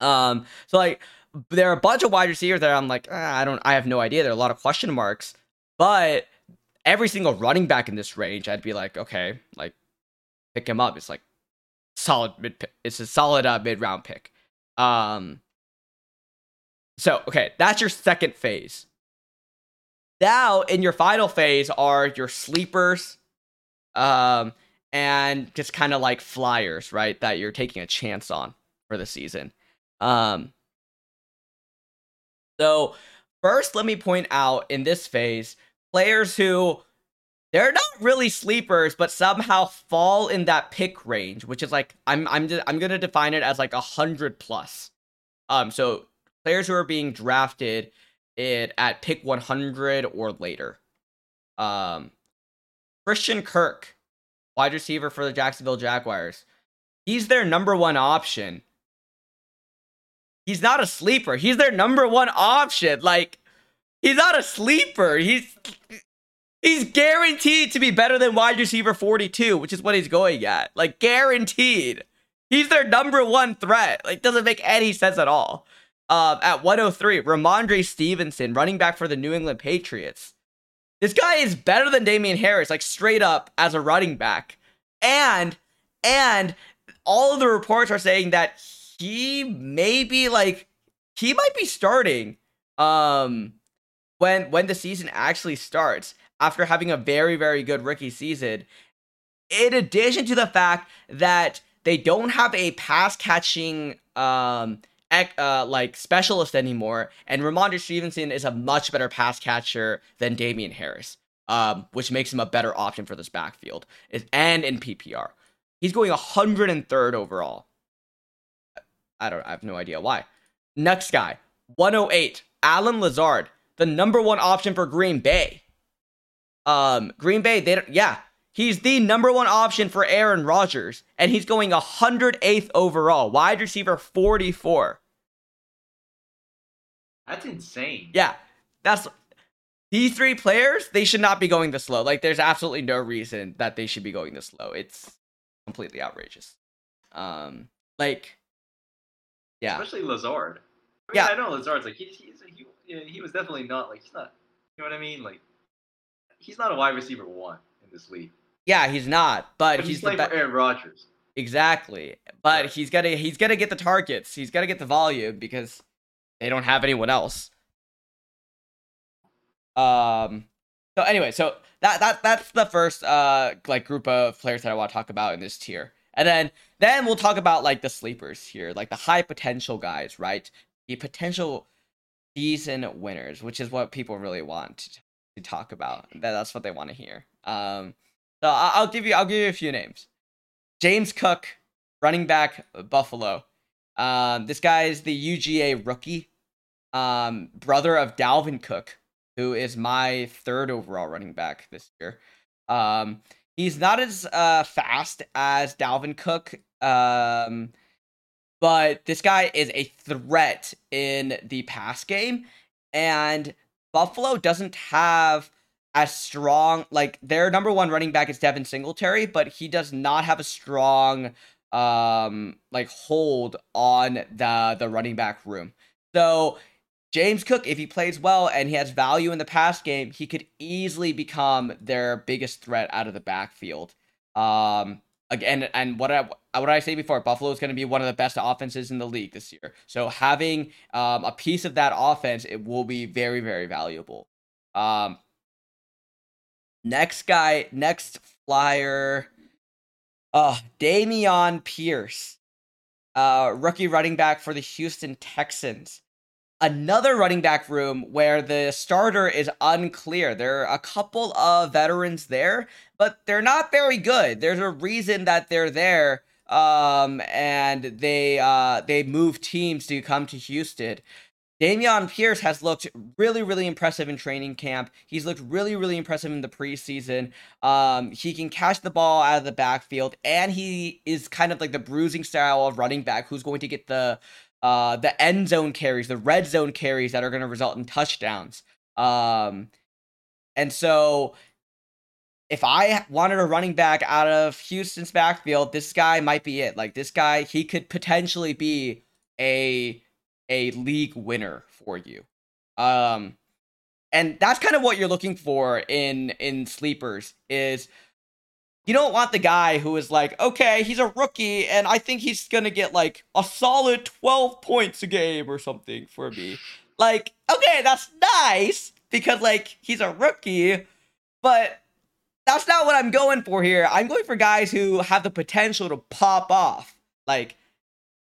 B: Um, so like there are a bunch of wide receivers that I'm like, ah, I don't, I have no idea. There are a lot of question marks, but every single running back in this range, I'd be like, okay, like pick him up. It's like solid mid. It's a solid uh, mid round pick. Um. So okay, that's your second phase. Now in your final phase are your sleepers, um, and just kind of like flyers, right? That you're taking a chance on for the season. Um. So first, let me point out in this phase players who they're not really sleepers, but somehow fall in that pick range, which is like I'm I'm I'm gonna define it as like a hundred plus. Um, so players who are being drafted it at pick 100 or later. Um, Christian Kirk, wide receiver for the Jacksonville Jaguars, he's their number one option. He's not a sleeper. He's their number one option. Like he's not a sleeper. He's He's guaranteed to be better than wide receiver 42, which is what he's going at. Like, guaranteed. He's their number one threat. Like, doesn't make any sense at all. Um, at 103, Rhamondre Stevenson, running back for the New England Patriots. This guy is better than Damien Harris, like straight up as a running back. And, and all of the reports are saying that he may be like, he might be starting um when when the season actually starts after having a very, very good rookie season. In addition to the fact that they don't have a pass catching um uh, like specialist anymore, and Rhamondre Stevenson is a much better pass catcher than Damien Harris, um, which makes him a better option for this backfield. And in PPR, he's going 103rd overall. I don't. I have no idea why. Next guy, 108, Allen Lazard, the number one option for Green Bay. Um, Green Bay, they don't, yeah, he's the number one option for Aaron Rodgers, and he's going 108th overall, wide receiver 44.
A: That's insane.
B: Yeah, that's these three players. They should not be going this slow. Like, there's absolutely no reason that they should be going this slow. It's completely outrageous. Um, like, yeah,
A: especially Lazard. I mean,
B: yeah,
A: I know Lazard's like he, he's, he, he was definitely not like he's not. You know what I mean? Like he's not a wide receiver one in this league.
B: Yeah, he's not, but,
A: but he's,
B: he's
A: playing the be- for Aaron Rodgers.
B: Exactly, but right. he's gotta he's gotta get the targets. He's gotta get the volume because they don't have anyone else. Um. So anyway, so that that that's the first uh like group of players that I want to talk about in this tier, and then then we'll talk about like the sleepers here, like the high potential guys, right? The potential season winners, which is what people really want to talk about. That that's what they want to hear. Um, so I'll, give you I'll give you a few names. James Cook, running back, Buffalo. Um, this guy is the UGA rookie, um, brother of Dalvin Cook, who is my third overall running back this year. Um, he's not as uh, fast as Dalvin Cook, um, but this guy is a threat in the pass game. And Buffalo doesn't have as strong like their number one running back is Devin Singletary, but he does not have a strong um like hold on the the running back room. So James Cook, if he plays well and he has value in the pass game, he could easily become their biggest threat out of the backfield. Um, again, and what I what I say before, Buffalo is going to be one of the best offenses in the league this year. So having um, a piece of that offense, it will be very very valuable. Um, next guy, next flyer, uh, Dameon Pierce, uh, rookie running back for the Houston Texans another running back room where the starter is unclear. There are a couple of veterans there, but they're not very good. There's a reason that they're there. Um, and they uh they move teams to come to Houston. Dameon Pierce has looked really, really impressive in training camp. He's looked really, really impressive in the preseason. Um, he can catch the ball out of the backfield, and he is kind of like the bruising style of running back who's going to get the uh, the end zone carries, the red zone carries that are going to result in touchdowns. Um, and so, if I wanted a running back out of Houston's backfield, this guy might be it. Like this guy, he could potentially be a a league winner for you. Um, and that's kind of what you're looking for in in sleepers is you don't want the guy who is like, okay, he's a rookie, and I think he's gonna get like a solid 12 points a game or something for me. Like, okay, that's nice because like he's a rookie, but that's not what I'm going for here. I'm going for guys who have the potential to pop off. Like,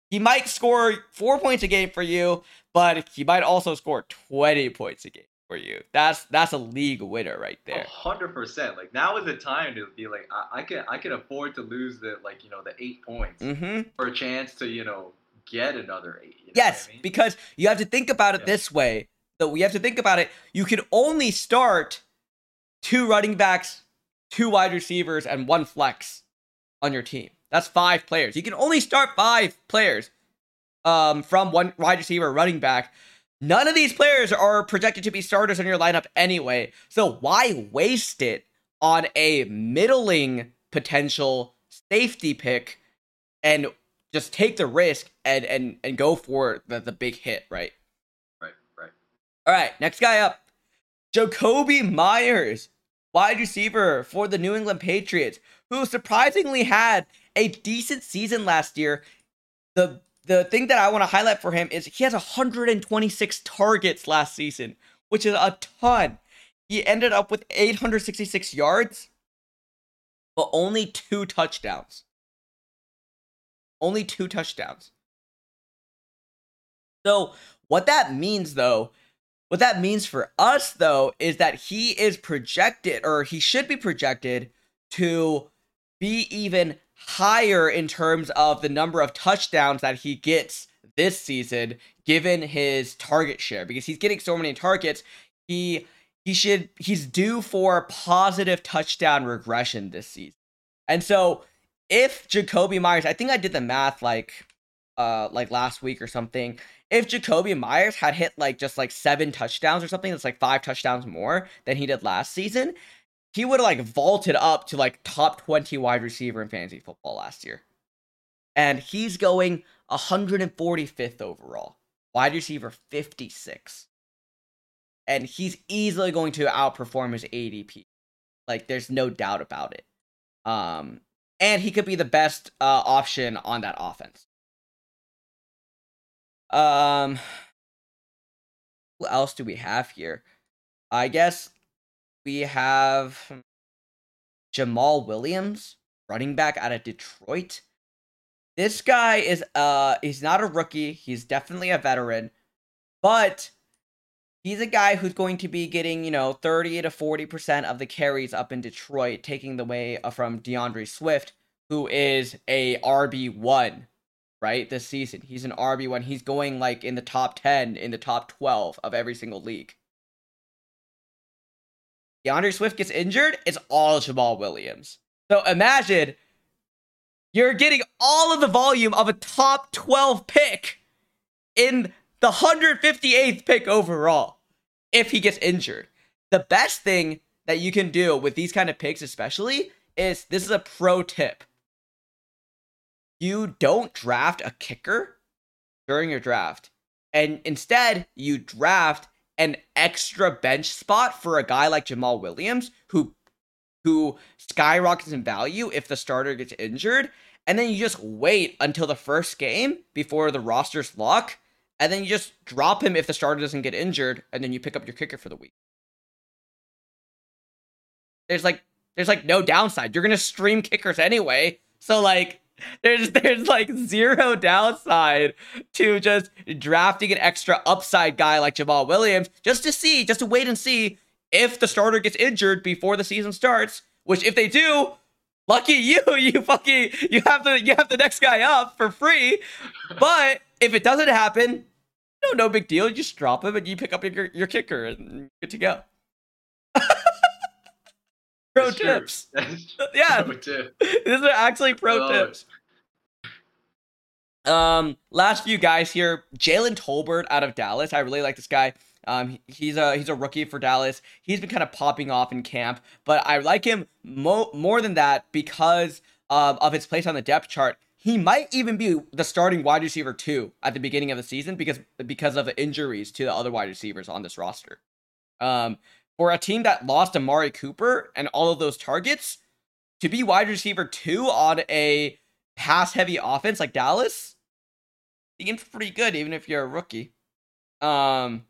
B: he might score four points a game for you, but he might also score 20 points a game for you. That's that's a league winner right there.
A: hundred percent. Like now is the time to be like, I, I, can I can afford to lose the like you know the eight points
B: mm-hmm.
A: for a chance to you know get another eight. You know
B: yes,
A: I mean?
B: because you have to think about it
A: Yeah.
B: this way. Though we have to think about it. You can only start two running backs, two wide receivers, and one flex on your team. That's five players. You can only start five players um, from one wide receiver, running back. None of these players are projected to be starters in your lineup anyway. So why waste it on a middling potential safety pick and just take the risk and and and go for the, the big hit, right?
A: right, right.
B: All right, next guy up. Jakobi Meyers, wide receiver for the New England Patriots, who surprisingly had a decent season last year. The the thing that I want to highlight for him is he has 126 targets last season, which is a ton. He ended up with 866 yards, but only two touchdowns. Only two touchdowns. So, what that means though, what that means for us though, is that he is projected, or he should be projected, to be even higher in terms of the number of touchdowns that he gets this season, given his target share, because he's getting so many targets. He he should he's due for positive touchdown regression this season. And so if Jakobi Meyers, I think I did the math like uh like last week or something. If Jakobi Meyers had hit like just like seven touchdowns or something, that's like five touchdowns more than he did last season, he would have like vaulted up to like top 20 wide receiver in fantasy football last year. And he's going 145th overall. Wide receiver 56. And he's easily going to outperform his ADP. Like there's no doubt about it. Um and he could be the best uh, option on that offense. Um, who else do we have here? I guess we have Jamaal Williams, running back out of Detroit. This guy is uh he's not a rookie, he's definitely a veteran, but he's a guy who's going to be getting, you know, 30 to 40% of the carries up in Detroit, taking the way uh, from D'Andre Swift, who is a RB1, right? This season. He's an RB1. He's going like in the top 10, in the top 12 of every single league. D'Andre Swift gets injured, it's all Jamaal Williams. So imagine you're getting all of the volume of a top 12 pick in the 158th pick overall if he gets injured. The best thing that you can do with these kind of picks, especially, is this is a pro tip. You don't draft a kicker during your draft, and instead you draft an extra bench spot for a guy like Jamaal Williams who who skyrockets in value if the starter gets injured, and then you just wait until the first game before the roster's lock, and then you just drop him if the starter doesn't get injured, and then you pick up your kicker for the week. There's like there's like no downside. You're gonna stream kickers anyway, so like there's there's like zero downside to just drafting an extra upside guy like Jamaal Williams just to see, just to wait and see if the starter gets injured before the season starts. Which if they do, lucky you, you fucking you have the you have the next guy up for free. But if it doesn't happen, no, no big deal. You just drop him and you pick up your your kicker and good to go. Pro
A: That's
B: tips. Yeah,
A: pro tip.
B: these are actually pro
A: I love it.
B: tips. Um, last few guys here. Jalen Tolbert out of Dallas. I really like this guy. Um, he's a he's a rookie for Dallas. He's been kind of popping off in camp, but I like him mo- more than that because um, of his place on the depth chart. he might even be the starting wide receiver two at the beginning of the season because because of the injuries to the other wide receivers on this roster. Um, for a team that lost Amari Cooper and all of those targets, to be wide receiver two on a pass heavy offense like Dallas seems pretty good, even if you're a rookie. Um,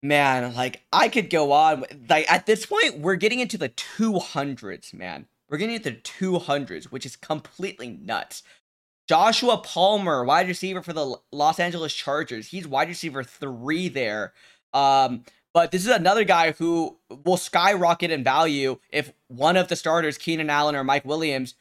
B: man, like I could go on. Like at this point, we're getting into the 200s, man. We're getting into the 200s, which is completely nuts. Joshua Palmer, wide receiver for the Los Angeles Chargers. He's wide receiver three there. Um, but this is another guy who will skyrocket in value if one of the starters, Keenan Allen or Mike Williams,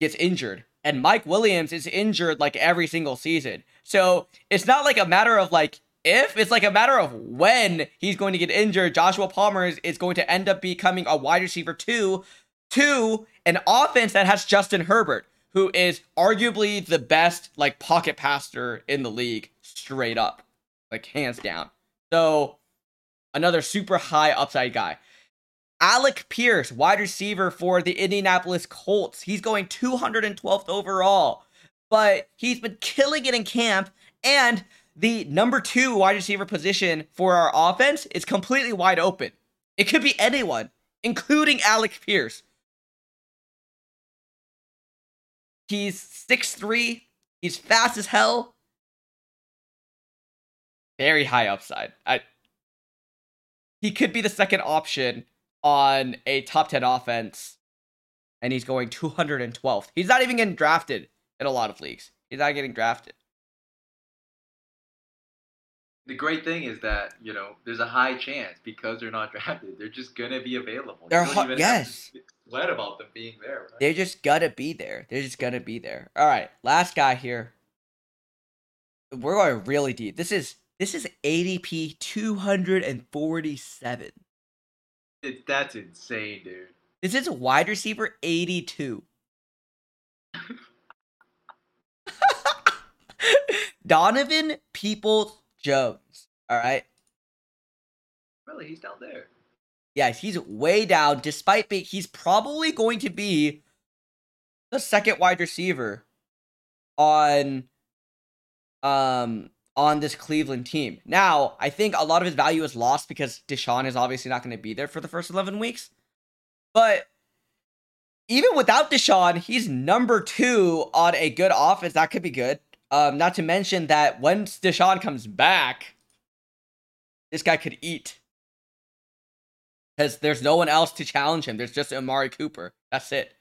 B: gets injured. And Mike Williams is injured like every single season. So it's not like a matter of like if, it's like a matter of when he's going to get injured. Joshua Palmer is, is going to end up becoming a wide receiver two to an offense that has Justin Herbert, who is arguably the best like pocket passer in the league, straight up, like hands down. So another super high upside guy. Alec Pierce, wide receiver for the Indianapolis Colts. He's going 212th overall, but he's been killing it in camp. And the number two wide receiver position for our offense is completely wide open. It could be anyone, including Alec Pierce. He's 6'3, he's fast as hell. Very high upside. I he could be the second option on a top 10 offense and he's going 212th. He's not even getting drafted in a lot of leagues. He's not getting drafted.
A: The great thing is that, you know, there's a high chance because they're not drafted, they're just going to be available.
B: They're hot, yes.
A: Sweat about them being there. Right?
B: They're just gonna be there. They're just gonna be there. All right, last guy here. We're going really deep. This is this is ADP 247.
A: It, that's insane, dude.
B: This is wide receiver 82. Donovan Peoples Jones. All right.
A: Really, he's down there.
B: Yes, he's way down, despite being he's probably going to be the second wide receiver on um on this Cleveland team. Now, I think a lot of his value is lost because Deshaun is obviously not going to be there for the first 11 weeks. But even without Deshaun, he's number two on a good offense. That could be good. Um, not to mention that once Deshaun comes back, this guy could eat. Because there's no one else to challenge him. There's just Amari Cooper. That's it.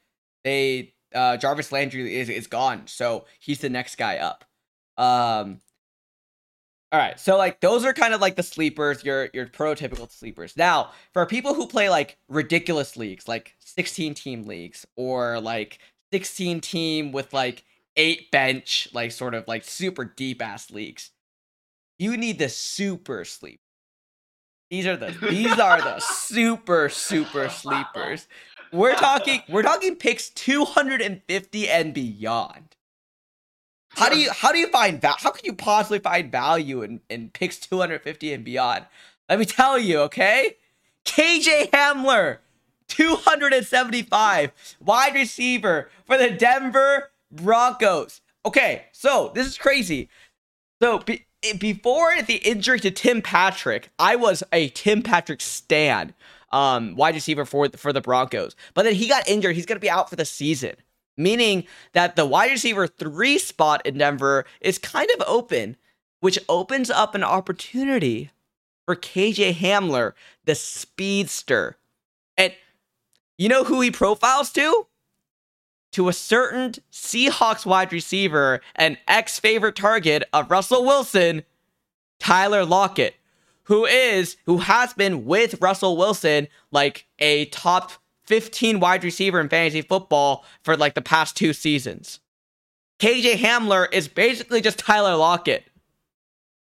B: They uh, Jarvis Landry is is gone, so he's the next guy up. Um, all right, so like those are kind of like the sleepers, your your prototypical sleepers. Now, for people who play like ridiculous leagues, like 16 team leagues or like 16 team with like eight bench, like sort of like super deep ass leagues, you need the super sleep. These are the these are the super super sleepers. We're talking we're talking picks 250 and beyond. How do you how do you find that? How could you possibly find value in, in picks 250 and beyond? Let me tell you, okay? KJ Hamler, 275, wide receiver for the Denver Broncos. Okay, so this is crazy. So be, before the injury to Tim Patrick, I was a Tim Patrick stan, um, wide receiver for for the Broncos. But then he got injured. He's going to be out for the season meaning that the wide receiver three spot in Denver is kind of open, which opens up an opportunity for KJ Hamler, the speedster. And you know who he profiles to? To a certain Seahawks wide receiver and ex favorite target of Russell Wilson, Tyler Lockett, who is, who has been with Russell Wilson like a top 15 wide receiver in fantasy football for like the past two seasons. KJ Hamler is basically just Tyler Lockett.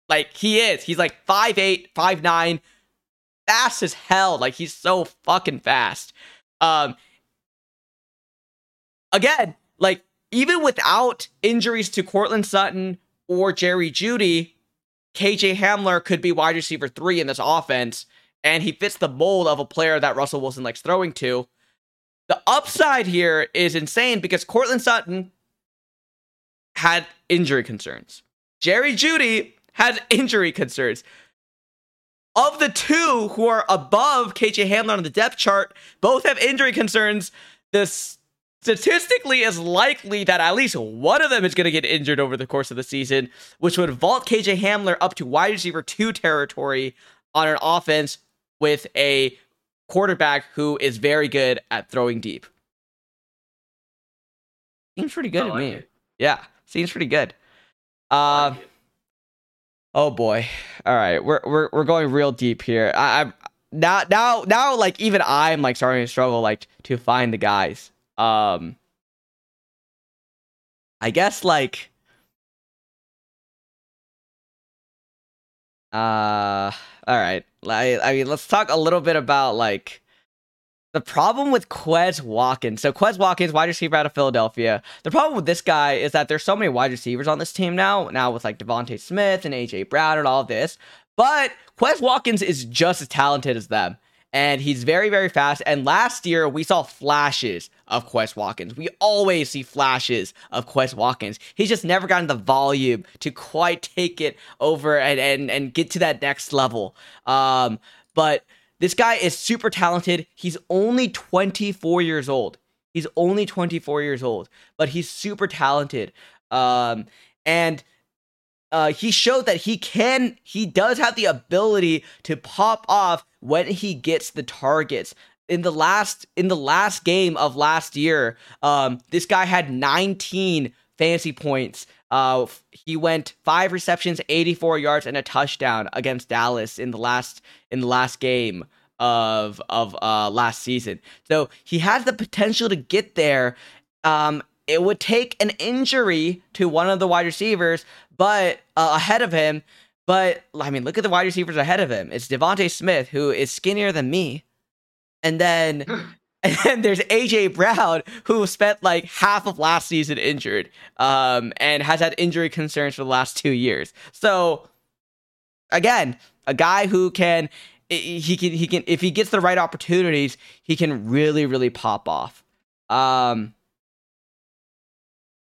B: Like he is. He's like 5'8, 5'9, fast as hell. Like he's so fucking fast. Um again, like even without injuries to Courtland Sutton or Jerry Jeudy, KJ Hamler could be wide receiver three in this offense, and he fits the mold of a player that Russell Wilson likes throwing to. The upside here is insane because Courtland Sutton had injury concerns. Jerry Jeudy has injury concerns. Of the two who are above KJ Hamler on the depth chart, both have injury concerns. This statistically is likely that at least one of them is going to get injured over the course of the season, which would vault KJ Hamler up to wide receiver two territory on an offense with a quarterback who is very good at throwing deep. Seems pretty good to me. It. Yeah, seems pretty good. Uh, like oh boy. All right, we're we're we're going real deep here. I, I'm now now now like even I'm like starting to struggle like to find the guys. Um, I guess like uh all right. I, I mean, let's talk a little bit about like the problem with Quez Watkins. So Quez Watkins, wide receiver out of Philadelphia. The problem with this guy is that there's so many wide receivers on this team now. Now with like DeVonta Smith and AJ Brown and all of this, but Quez Watkins is just as talented as them and he's very, very fast. And last year, we saw flashes of Quez Watkins. We always see flashes of Quez Watkins. He's just never gotten the volume to quite take it over and, and, and get to that next level. Um, but this guy is super talented. He's only 24 years old. He's only 24 years old, but he's super talented. Um, and uh, he showed that he can, he does have the ability to pop off when he gets the targets. In the last in the last game of last year, um, this guy had 19 fantasy points. Uh, he went five receptions, 84 yards, and a touchdown against Dallas in the last in the last game of of uh, last season. So he has the potential to get there. Um, it would take an injury to one of the wide receivers, but uh, ahead of him. But I mean, look at the wide receivers ahead of him. It's DeVonta Smith, who is skinnier than me, and then and then there's AJ Brown, who spent like half of last season injured, um, and has had injury concerns for the last two years. So again, a guy who can he can he can if he gets the right opportunities, he can really really pop off. Um,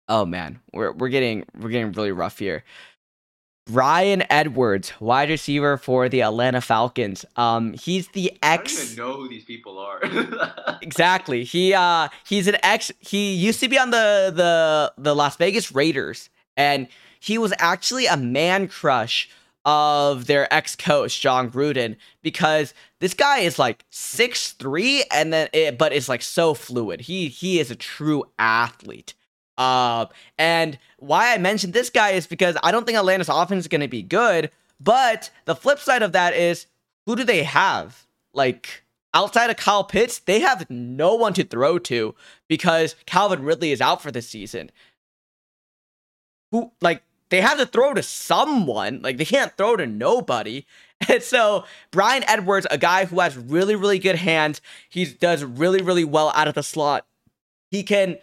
B: oh man, we're we're getting we're getting really rough here. Bryan Edwards, wide receiver for the Atlanta Falcons. Um, he's the ex.
A: I don't even know who these people are.
B: exactly. He uh, he's an ex. He used to be on the the the Las Vegas Raiders, and he was actually a man crush of their ex coach Jon Gruden because this guy is like six three, and then it, but it's like so fluid. He he is a true athlete. Uh, and why I mentioned this guy is because I don't think Atlanta's offense is going to be good. But the flip side of that is who do they have? Like outside of Kyle Pitts, they have no one to throw to because Calvin Ridley is out for the season. Who like they have to throw to someone. Like they can't throw to nobody. And so Bryan Edwards, a guy who has really, really good hands, he does really, really well out of the slot. He can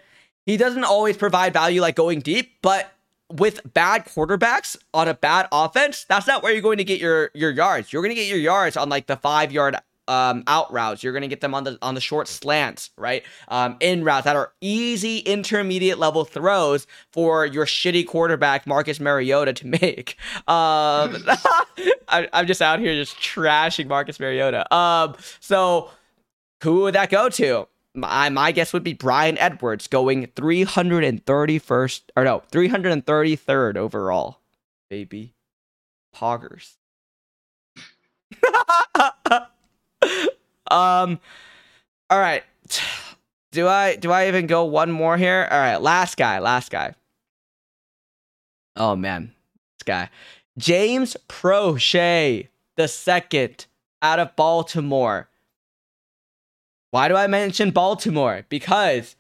B: he doesn't always provide value like going deep, but with bad quarterbacks on a bad offense, that's not where you're going to get your your yards. You're going to get your yards on like the five yard um, out routes. You're going to get them on the on the short slants, right? Um, in routes that are easy intermediate level throws for your shitty quarterback Marcus Mariota to make. Um, I, am just out here just trashing Marcus Mariota. Um, so who would that go to? My, my guess would be Bryan Edwards going 331st or no 333rd overall. Baby poggers. Um all right. Do i do i even go one more here? All right last guy last guy. Oh man. This guy. James proche the second out of baltimore why do I mention Baltimore? Because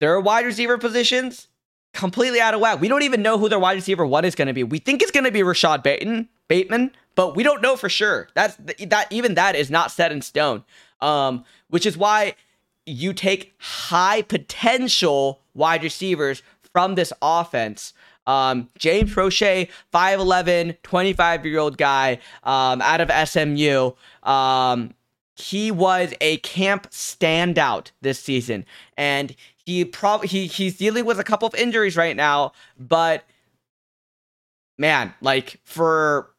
B: their wide receiver positions completely out of whack. We don't even know who their wide receiver one is going to be. We think it's going to be Rashod Bateman, Bateman, but we don't know for sure. That's that even that is not set in stone. Um, which is why you take high potential wide receivers from this offense. Um, James Proche, 5'11, 25 year old guy um, out of SMU. Um, he was a camp standout this season, and he probably he he's dealing with a couple of injuries right now, but man, like for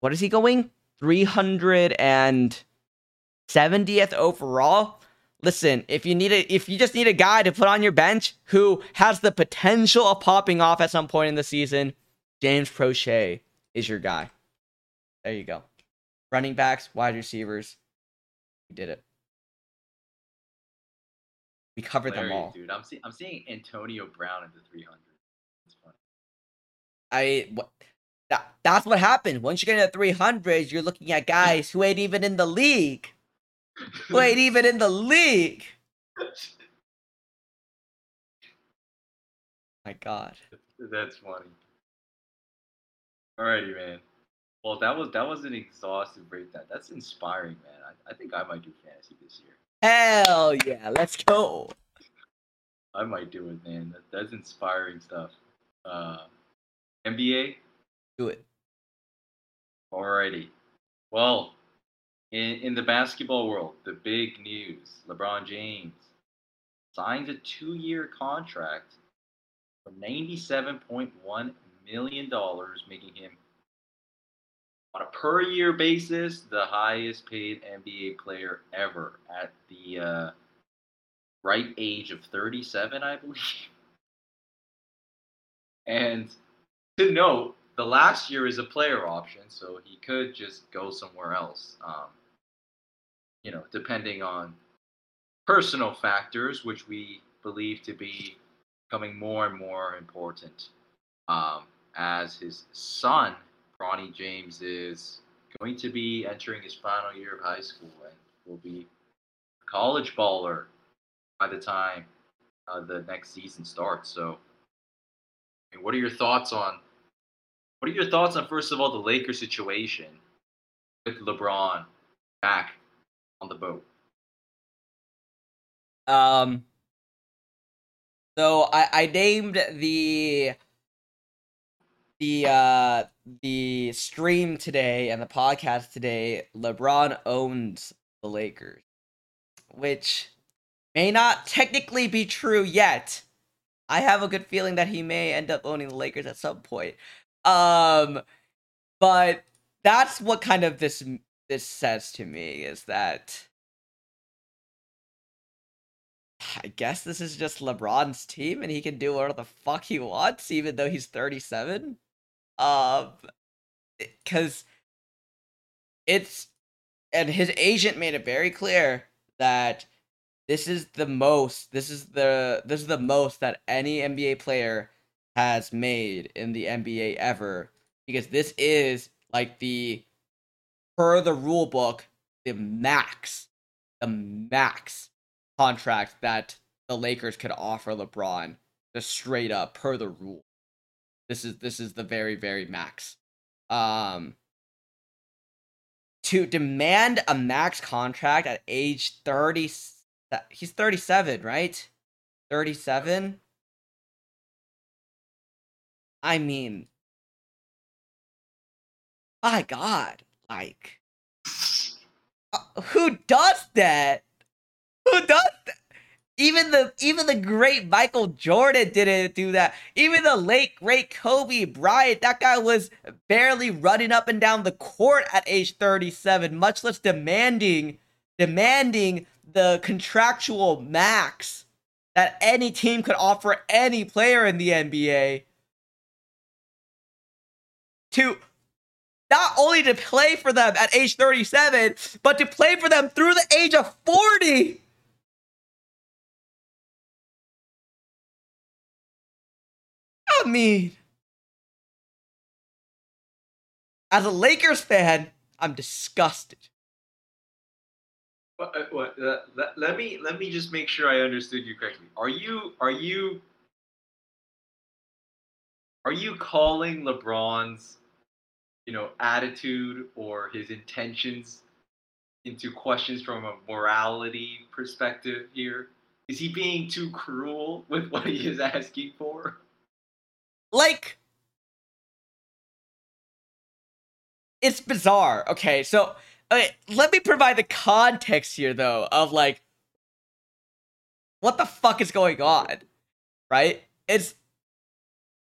B: what is he going? 370th overall. Listen, if you need a if you just need a guy to put on your bench who has the potential of popping off at some point in the season, James Proche is your guy. There you go. Running backs, wide receivers. We did it. We covered them all.
A: Dude, I'm seeing I'm seeing Antonio Brown in the 300. It's funny.
B: I what that, that's what happened. Once you get into 300, you're looking at guys who ain't even in the league. who ain't even in the league. My God.
A: That's funny. Alrighty, man. Well, that was that was an exhaustive breakdown. That's inspiring, man. I, I think I might do fantasy this year.
B: Hell yeah, let's go.
A: I might do it, man. That, that's inspiring stuff. Uh, NBA.
B: Do it.
A: Alrighty. Well, in in the basketball world, the big news: LeBron James signs a two-year contract for ninety-seven point one million dollars, making him on a per year basis the highest paid NBA player ever at the uh, right age of 37, I believe. And to note, the last year is a player option, so he could just go somewhere else. Um, you know, depending on personal factors, which we believe to be becoming more and more important um, as his son, Bronny James, is going to be entering his final year of high school and will be a college baller by the time uh, the next season starts. So, I mean, what are your thoughts on? What are your thoughts on first of all the Lakers situation with LeBron back on the boat?
B: Um. So I I named the the uh the stream today and the podcast today LeBron owns the Lakers, which may not technically be true yet. I have a good feeling that he may end up owning the Lakers at some point. Um but that's what kind of this this says to me is that I guess this is just LeBron's team and he can do whatever the fuck he wants even though he's 37. Um cuz it's and his agent made it very clear that this is the most this is the this is the most that any NBA player has made in the NBA ever because this is like the per the rule book the max the max contract that the Lakers could offer LeBron just straight up per the rule this is this is the very very max um to demand a max contract at age 30 he's 37, right? 37? I mean, my God, like, uh, who does that? Who does that? Even the even the great Michael Jordan didn't do that. Even the late great Kobe Bryant, that guy was barely running up and down the court at age 37, much less demanding demanding the contractual max that any team could offer any player in the NBA to not only to play for them at age 37, but to play for them through the age of 40. I mean, as a Lakers fan, I'm disgusted.
A: What, uh, what, uh, let, let me let me just make sure I understood you correctly. Are you are you are you calling LeBron's you know attitude or his intentions into questions from a morality perspective here? Is he being too cruel with what he is asking for?
B: Like it's bizarre. Okay, so okay, let me provide the context here though of like what the fuck is going on, right? It's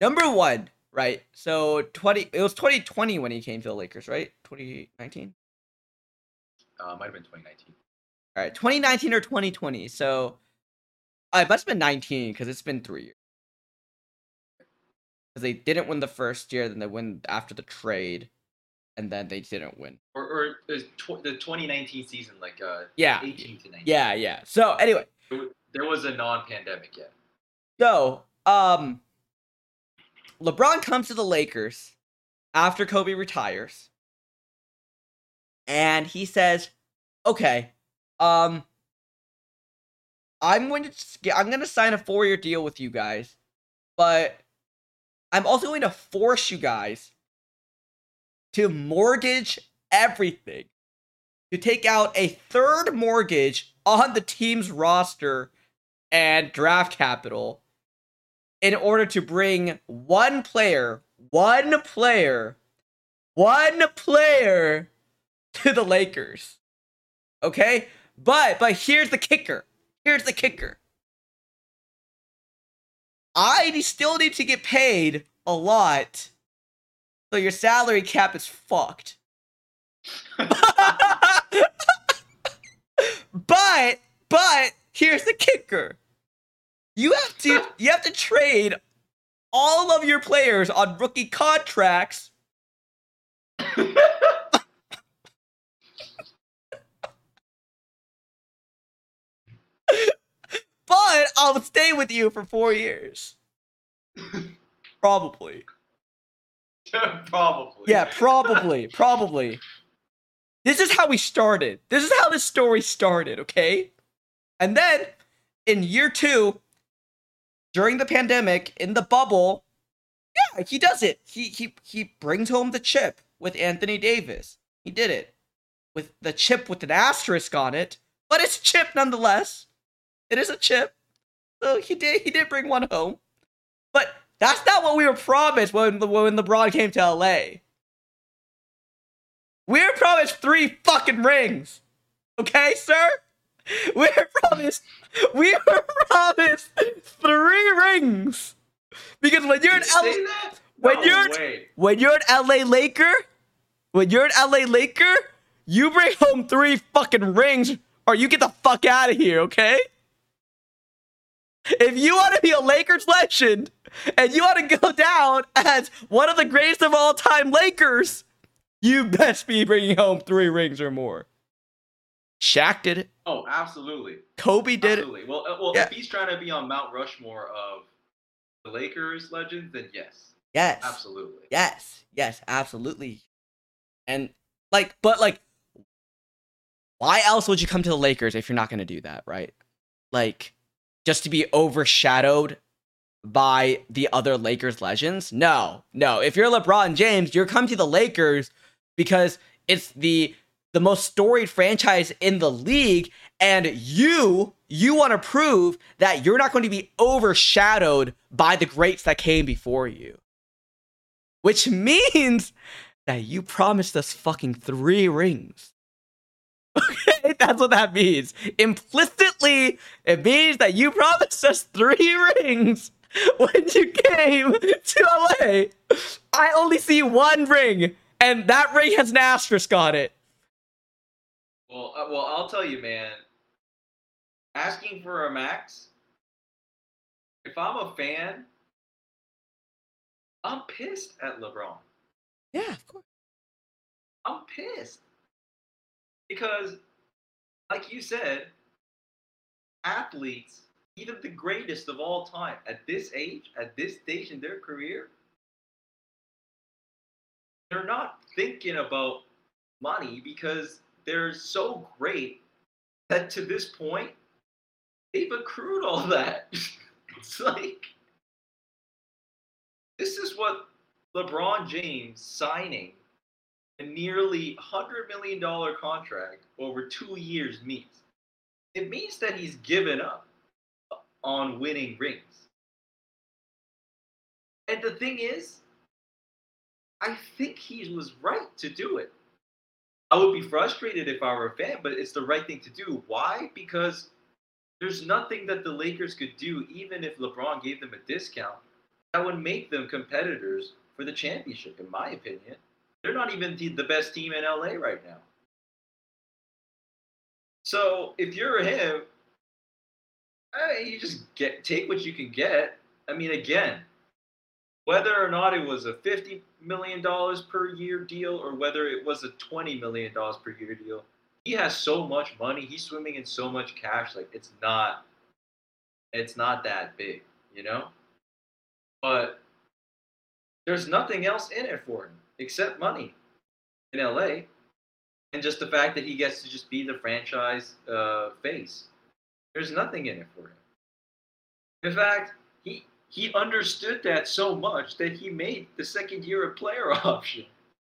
B: number one, right? So twenty, it was twenty twenty when he came to the Lakers, right? Twenty nineteen.
A: Uh, might have been 2019.
B: All right, 2019 or 2020. So uh, it must have been 19 because it's been three years. Because they didn't win the first year, then they win after the trade, and then they didn't win.
A: Or, or the 2019 season, like uh,
B: Yeah,
A: 18 to 19.
B: yeah, yeah. So anyway,
A: There was a non-pandemic yet.
B: so um, LeBron comes to the Lakers after Kobe retires, and he says, "Okay, um, I'm going to I'm going to sign a four year deal with you guys, but I'm also going to force you guys to mortgage everything, to take out a third mortgage on the team's roster and draft capital in order to bring one player, one player, one player to the Lakers. Okay? But but here's the kicker. Here's the kicker. I still need to get paid a lot. So your salary cap is fucked. but but here's the kicker. You have to you have to trade all of your players on rookie contracts but I'll stay with you for four years. Probably.
A: Probably.
B: Yeah, probably. probably. This is how we started. This is how this story started, okay? And then in year two, during the pandemic, in the bubble, yeah, he does it. He he he brings home the chip with Anthony Davis. He did it. With the chip with an asterisk on it, but it's a chip nonetheless. It is a chip. So he did he did bring one home. But that's not what we were promised when when LeBron came to LA. We were promised three fucking rings. Okay, sir? We were promised we were promised three rings. Because when you're an LA when
A: no
B: you're-
A: way.
B: when you're an LA Laker, when you're an LA Laker, you bring home three fucking rings or you get the fuck out of here, okay? If you want to be a Lakers legend and you want to go down as one of the greatest of all time Lakers, you best be bringing home three rings or more. Shaq did it.
A: Oh, absolutely.
B: Kobe did it.
A: Well, uh, well,
B: Yeah.
A: if he's trying to be on Mount Rushmore of the Lakers legends, then yes,
B: Yes.
A: absolutely.
B: Yes, yes, absolutely. And like, but like, why else would you come to the Lakers if you're not going to do that, right? Like, just to be overshadowed by the other Lakers legends? No, no. If you're LeBron James, you're come to the Lakers because it's the the most storied franchise in the league, and you you want to prove that you're not going to be overshadowed by the greats that came before you which means that you promised us fucking three rings. Okay, that's what that means. Implicitly, it means that you promised us three rings when you came to LA. I only see one ring, and that ring has an asterisk on it.
A: Well, uh, well, I'll tell you, man. Asking for a max. If I'm a fan, I'm pissed at LeBron.
B: Yeah, of course.
A: I'm pissed because, like you said, athletes, even the greatest of all time, at this age, at this stage in their career, they're not thinking about money because they're so great that to this point, they've accrued all that. it's like, this is what LeBron James signing a nearly $100 million contract over two years means. It means that he's given up on winning rings. And the thing is, I think he was right to do it. I would be frustrated if I were a fan, but it's the right thing to do. Why? Because there's nothing that the Lakers could do, even if LeBron gave them a discount, that would make them competitors for the championship, in my opinion. They're not even the best team in LA right now. So if you're him, hey, you just get take what you can get. I mean, again, whether or not it was a fifty million dollars per year deal or whether it was a twenty million dollars per year deal, he has so much money. He's swimming in so much cash. Like it's not, it's not that big, you know. But there's nothing else in it for him except money in LA, and just the fact that he gets to just be the franchise uh, face. There's nothing in it for him. In fact, he he understood that so much that he made the second year a player option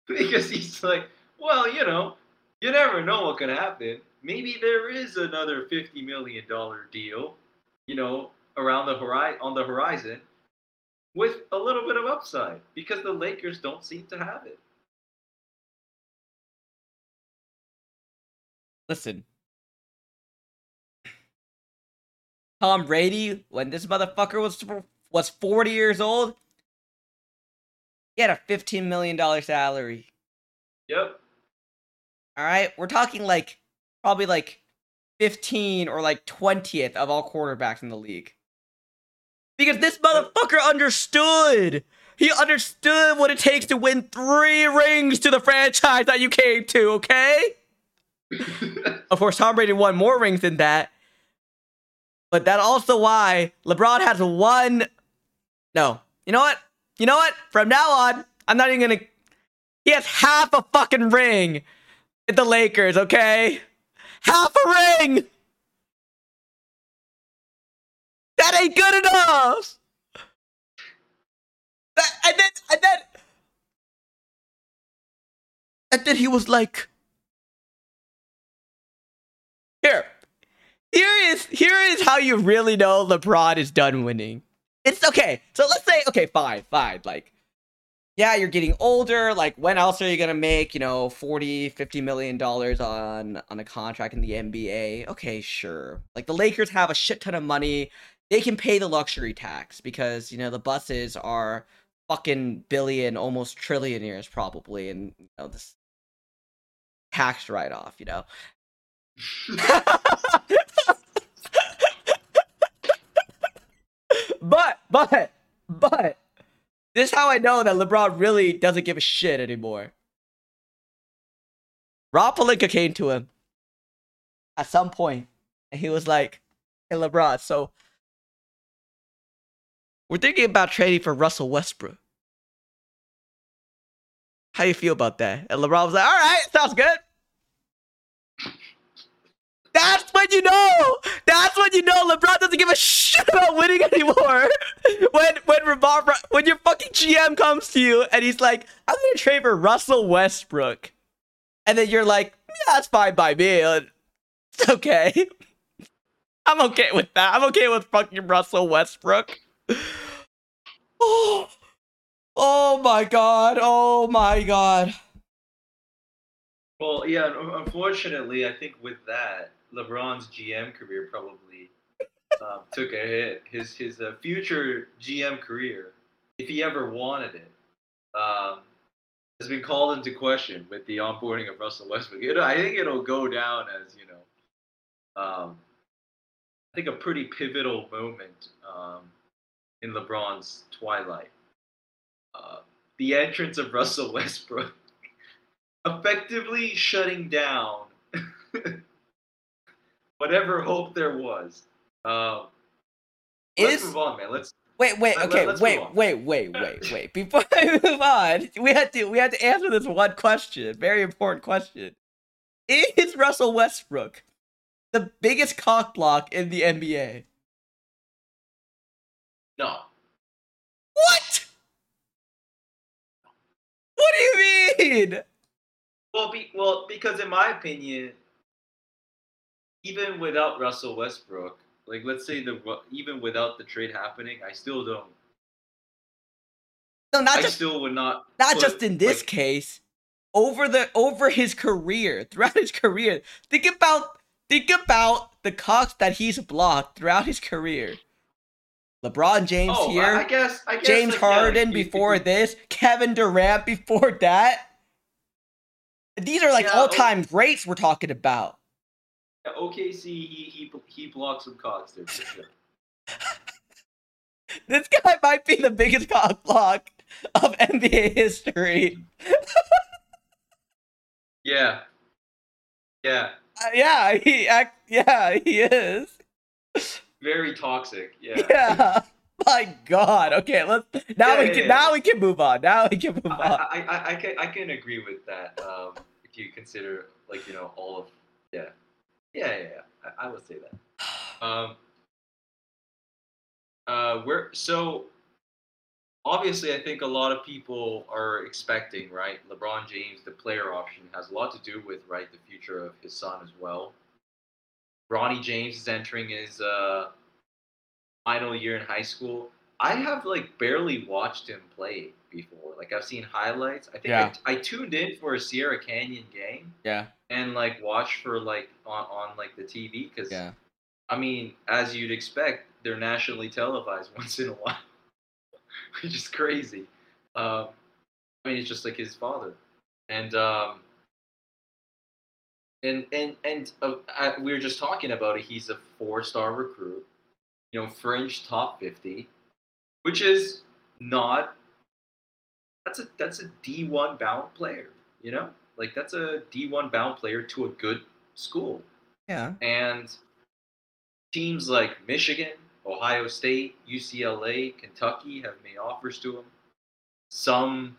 A: because he's like, well, you know, you never know what can happen. Maybe there is another fifty million dollar deal, you know, around the horizon on the horizon, with a little bit of upside because the Lakers don't seem to have it.
B: Listen, Tom Brady, when this motherfucker was was 40 years old, he had a 15 million dollar salary.
A: Yep.
B: All right, we're talking like probably like 15 or like 20th of all quarterbacks in the league. Because this motherfucker understood. He understood what it takes to win three rings to the franchise that you came to, okay? of course, Tom Brady won more rings than that. But that's also why LeBron has one. No. You know what? You know what? From now on, I'm not even gonna. He has half a fucking ring at the Lakers, okay? Half a ring! That ain't good enough! That, and then, and then. And then he was like, Here, here is here is how you really know LeBron is done winning. It's okay. So let's say, okay, fine, fine. Like, yeah, you're getting older. Like, when else are you gonna make, you know, 40, 50 million dollars on on a contract in the NBA? Okay, sure. Like the Lakers have a shit ton of money. They can pay the luxury tax because, you know, the buses are fucking billion, almost trillionaires probably, and you know, this tax write off, you know. but but but this is how I know that LeBron really doesn't give a shit anymore. Rob Pelinka came to him at some point, and he was like, "Hey LeBron, so we're thinking about trading for Russell Westbrook. How do you feel about that?" And LeBron was like, "All right, sounds good." That's when you know. That's when you know LeBron doesn't give a shit about winning anymore. when when Rebar, when your fucking GM comes to you and he's like, "I'm gonna trade for Russell Westbrook," and then you're like, "Yeah, that's fine by me. It's okay. I'm okay with that. I'm okay with fucking Russell Westbrook." Oh, oh my god. Oh my god.
A: Well, yeah. Unfortunately, I think with that, LeBron's GM career probably um, took a hit. His his uh, future GM career, if he ever wanted it, um, has been called into question with the onboarding of Russell Westbrook. It, I think it'll go down as you know, um, I think a pretty pivotal moment um, in LeBron's twilight. Uh, the entrance of Russell Westbrook effectively shutting down whatever hope there was. Uh, let's
B: Is-
A: move on, man. Let's.
B: Wait, wait,
A: Let-
B: okay, wait, wait, wait, wait, wait. Before I move on, we had to we had to answer this one question. Very important question. Is Russell Westbrook the biggest cock block in the NBA?
A: No.
B: What? What do you mean?
A: Well, be, well, because in my opinion, even without Russell Westbrook, like let's say the even without the trade happening, I still don't.
B: No, not
A: I
B: just
A: still would not.
B: not
A: put,
B: just in this
A: like,
B: case. over the over his career, throughout his career. Think about think about the cocks that he's blocked throughout his career. LeBron James
A: Oh,
B: here,
A: I, guess. I guess
B: James
A: like, yeah,
B: Harden
A: you- you-
B: before this, Kevin Durant before that. These are like
A: Yeah, oh.
B: all-time greats we're talking about.
A: Yeah, OKC, he he he blocks some cocks there for sure.
B: This guy might be the biggest cock block of NBA history.
A: Yeah. Yeah.
B: Uh, yeah, he act, yeah, he is.
A: Very toxic. Yeah.
B: Yeah. My God. Okay, let's now
A: Yeah,
B: we
A: yeah,
B: can
A: yeah.
B: now we can move on. Now we can move
A: I,
B: on.
A: I, I, I can I can agree with that. Um, if you consider like you know all of yeah, yeah, yeah, yeah. I, I would say that. Um, uh, we're so obviously I think a lot of people are expecting right. LeBron James, the player option, has a lot to do with right the future of his son as well. Bronny James is entering his uh, final year in high school. I have like barely watched him play before. Like I've seen highlights. I think
B: Yeah.
A: I, I tuned in for a Sierra Canyon game
B: yeah,
A: and like watched for like on, on like the TV because
B: yeah.
A: I mean, as you'd expect, they're nationally televised once in a while, which is crazy. Um, I mean, it's just like his father, and um, and and and uh, I, we were just talking about it. He's a four-star recruit, you know, fringe top fifty, which is not. That's a that's a D one bound player, you know, like that's a D one bound player to a good school.
B: Yeah.
A: And teams like Michigan, Ohio State, UCLA, Kentucky have made offers to him. Some,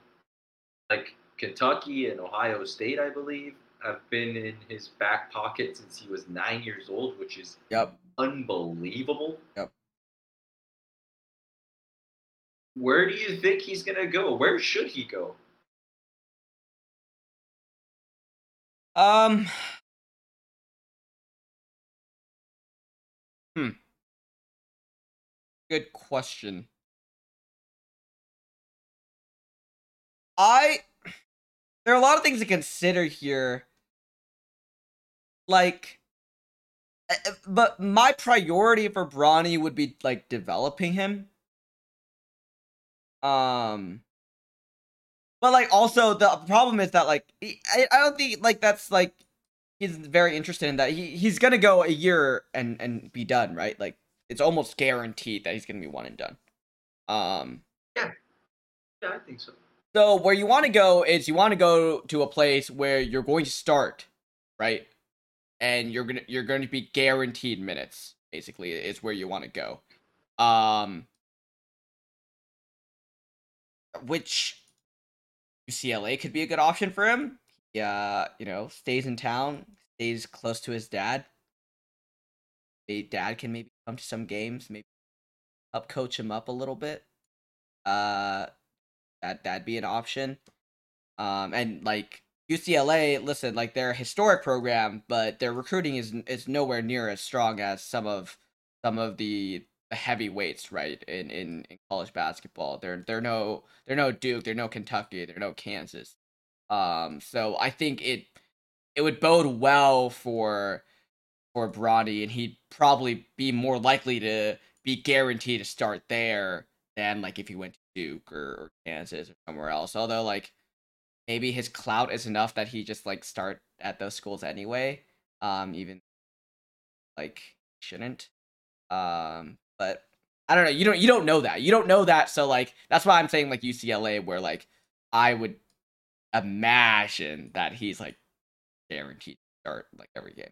A: like Kentucky and Ohio State, I believe, have been in his back pocket since he was nine years old, which is
B: Yep.
A: unbelievable.
B: Yep.
A: Where do you think he's going to go? Where should he go?
B: Um. Hmm. Good question. I there are a lot of things to consider here. Like eh, eh, but my priority for Bronny would be like developing him. Um but like also the problem is that like I, I don't think like that's like he's very interested in that. He he's gonna go a year and and be done, right? Like it's almost guaranteed that he's gonna be one and done. Um
A: yeah. Yeah, I think so.
B: so where you want to go is you want to go to a place where you're going to start, right? And you're gonna you're going to be guaranteed minutes. Basically, is where you want to go. Um, which UCLA could be a good option for him. Yeah, you know, stays in town, stays close to his dad. His dad can maybe come to some games, maybe help coach him up a little bit. Uh, that that'd be an option. Um, and like UCLA, listen, like they're a historic program, but their recruiting is is nowhere near as strong as some of some of the heavyweights, right? In in, in college basketball, they're they're no they're no Duke, they're no Kentucky, they're no Kansas. Um, so I think it it would bode well for for Bronny, and he'd probably be more likely to be guaranteed to start there than like if he went to Duke or, or Kansas or somewhere else. Although like maybe his clout is enough that he just like start at those schools anyway. Um, even like shouldn't. Um, but I don't know. You don't you don't know that. You don't know that. So like that's why I'm saying like UCLA, where like I would imagine that he's like guaranteed to start like every game.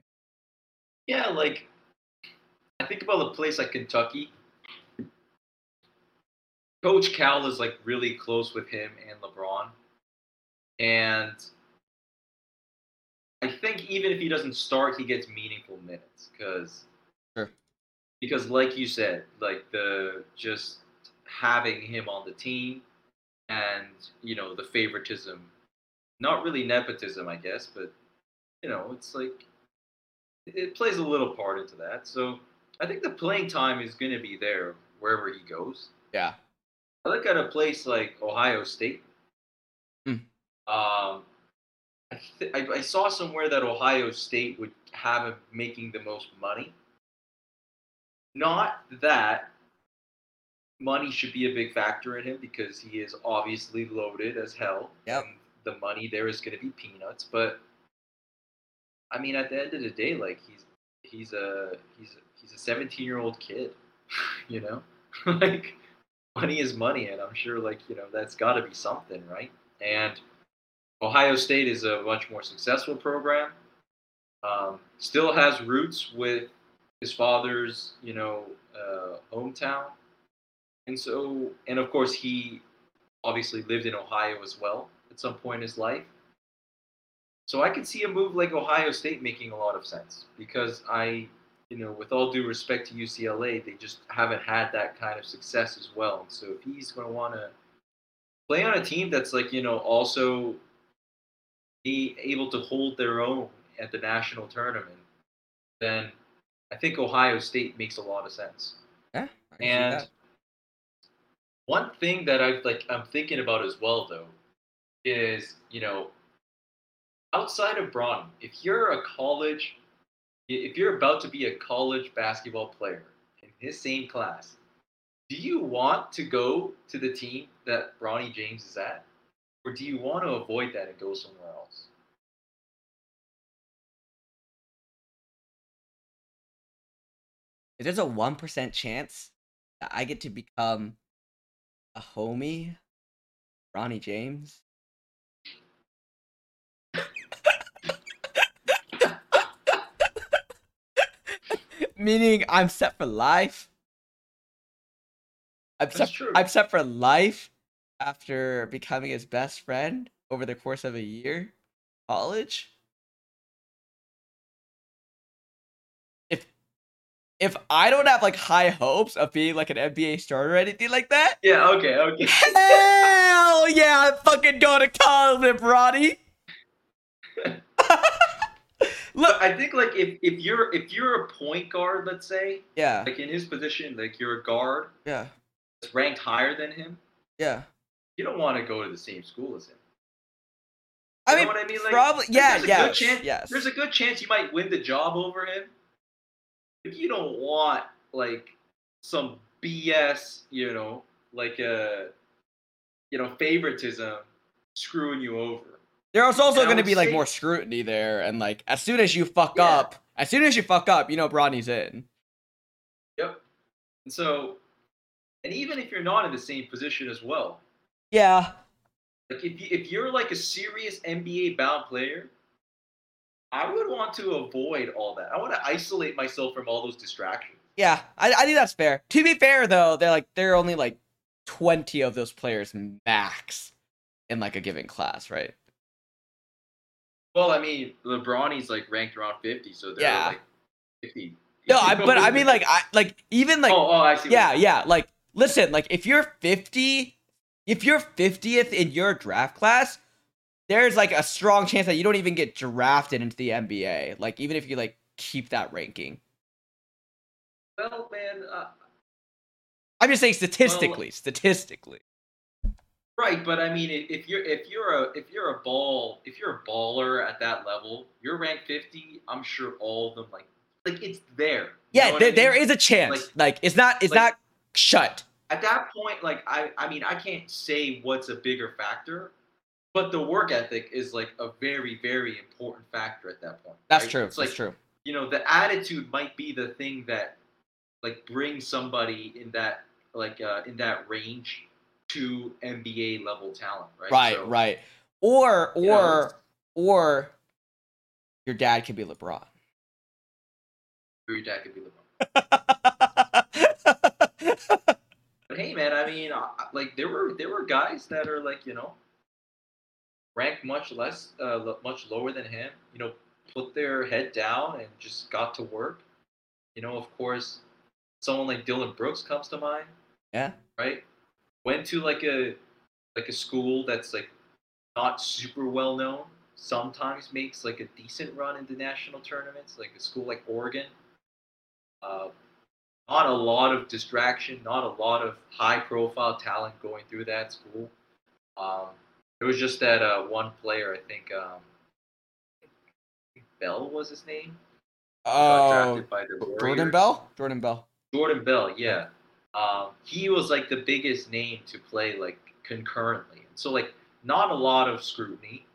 A: Yeah, like I think about a place like Kentucky. Coach Cal is like really close with him and LeBron. And I think even if he doesn't start, he gets meaningful minutes because
B: Sure.
A: because like you said, like the just having him on the team and you know the favoritism, not really nepotism, I guess, but you know it's like it- it plays a little part into that. So I think the playing time is going to be there wherever he goes.
B: Yeah.
A: I look at a place like Ohio State. Um, th- I, I saw somewhere that Ohio State would have him making the most money. Not that money should be a big factor in him because he is obviously loaded as hell.
B: Yep.
A: And the money there is going to be peanuts, but I mean, at the end of the day, like he's he's a he's a, he's a 17 year old kid, you know, like money is money, and I'm sure like you know that's got to be something, right? And Ohio State is a much more successful program. Um, still has roots with his father's, you know, uh, hometown, and so, and of course, he obviously lived in Ohio as well at some point in his life. So I could see a move like Ohio State making a lot of sense because I, you know, with all due respect to UCLA, they just haven't had that kind of success as well. So if he's going to want to play on a team that's like, you know, also be able to hold their own at the national tournament, then I think Ohio State makes a lot of sense.
B: Yeah.
A: And one thing that I like I'm thinking about as well though is, you know, outside of Bronny, if you're a college if you're about to be a college basketball player in his same class, do you want to go to the team that Bronny James is at? Or do you want to avoid that and go somewhere else?
B: if there's a one percent chance that I get to become a homie, Bronny James. Meaning I'm set for life. I'm
A: That's
B: set,
A: true.
B: I'm set for life after becoming his best friend over the course of a year. College. If if I don't have like high hopes of being like an NBA starter or anything like that,
A: Yeah, okay, okay.
B: hell yeah, I'm fucking going to college, Bronny. Look,
A: I think like if, if you're if you're a point guard, let's say,
B: yeah,
A: like in his position, like you're a guard
B: yeah,
A: that's ranked higher than him,
B: yeah.
A: You don't want to go to the same school as him.
B: I
A: You know
B: mean,
A: what I mean? Like,
B: probably, yeah,
A: there's good chance,
B: yes.
A: There's a good chance you might win the job over him. If you don't want like some BS, you know, like a you know favoritism screwing you over.
B: There's also going to be like
A: say-
B: more scrutiny there, and like as soon as you fuck
A: Yeah.
B: up, as soon as you fuck up, you know Bronny's in.
A: Yep. And so, and even if you're not in the same position as well,
B: Yeah,
A: like if you, if you're like a serious NBA bound player, I would want to avoid all that. I want to isolate myself from all those distractions.
B: yeah. I, I think that's fair. To be fair, though, they're like they're only like twenty of those players max in like a given class, right?
A: Well, I mean, LeBron's like ranked around 50, so they're
B: Yeah.
A: like 50.
B: No, I, but I mean like I like even like
A: oh, oh, I see.
B: yeah, yeah. Like, listen, like if you're 50, if you're 50th in your draft class, there's like a strong chance that you don't even get drafted into the NBA. Like, even if you like keep that ranking.
A: Well, man, uh,
B: I'm just saying statistically, statistically.
A: right, but I mean, if you're if you're a if you're a ball if you're a baller at that level, you're ranked 50. I'm sure all of them like like it's there.
B: Yeah, there,
A: I mean?
B: there is a chance. Like,
A: Like-
B: it's not it's
A: like-
B: not shut.
A: At that point, like I, I mean, I can't say what's a bigger factor, but the work ethic is like a very, very important factor at that point.
B: That's
A: right?
B: true.
A: It's
B: That's
A: like
B: true.
A: you know, the attitude might be the thing that like brings somebody in that like uh, in that range to NBA level talent, right?
B: Right,
A: So,
B: right. Or
A: you know,
B: or or your dad could be LeBron.
A: Or your dad could be LeBron. But hey, man, I mean, like there were there were guys that are like you know ranked much less, uh, much lower than him. You know, put their head down and just got to work. You know, of course, someone like Dillon Brooks comes to mind.
B: Yeah.
A: Right. Went to like a like a school that's like not super well known. Sometimes makes like a decent run in the national tournaments, like a school like Oregon. Uh, not a lot of distraction, not a lot of high profile talent going through that school. Um, it was just that uh, one player, I think, um, Bell was his name.
B: Oh,
A: drafted by the
B: Jordan Bell. Jordan Bell.
A: Jordan Bell, yeah. Um, he was like the biggest name to play like concurrently. So like not a lot of scrutiny.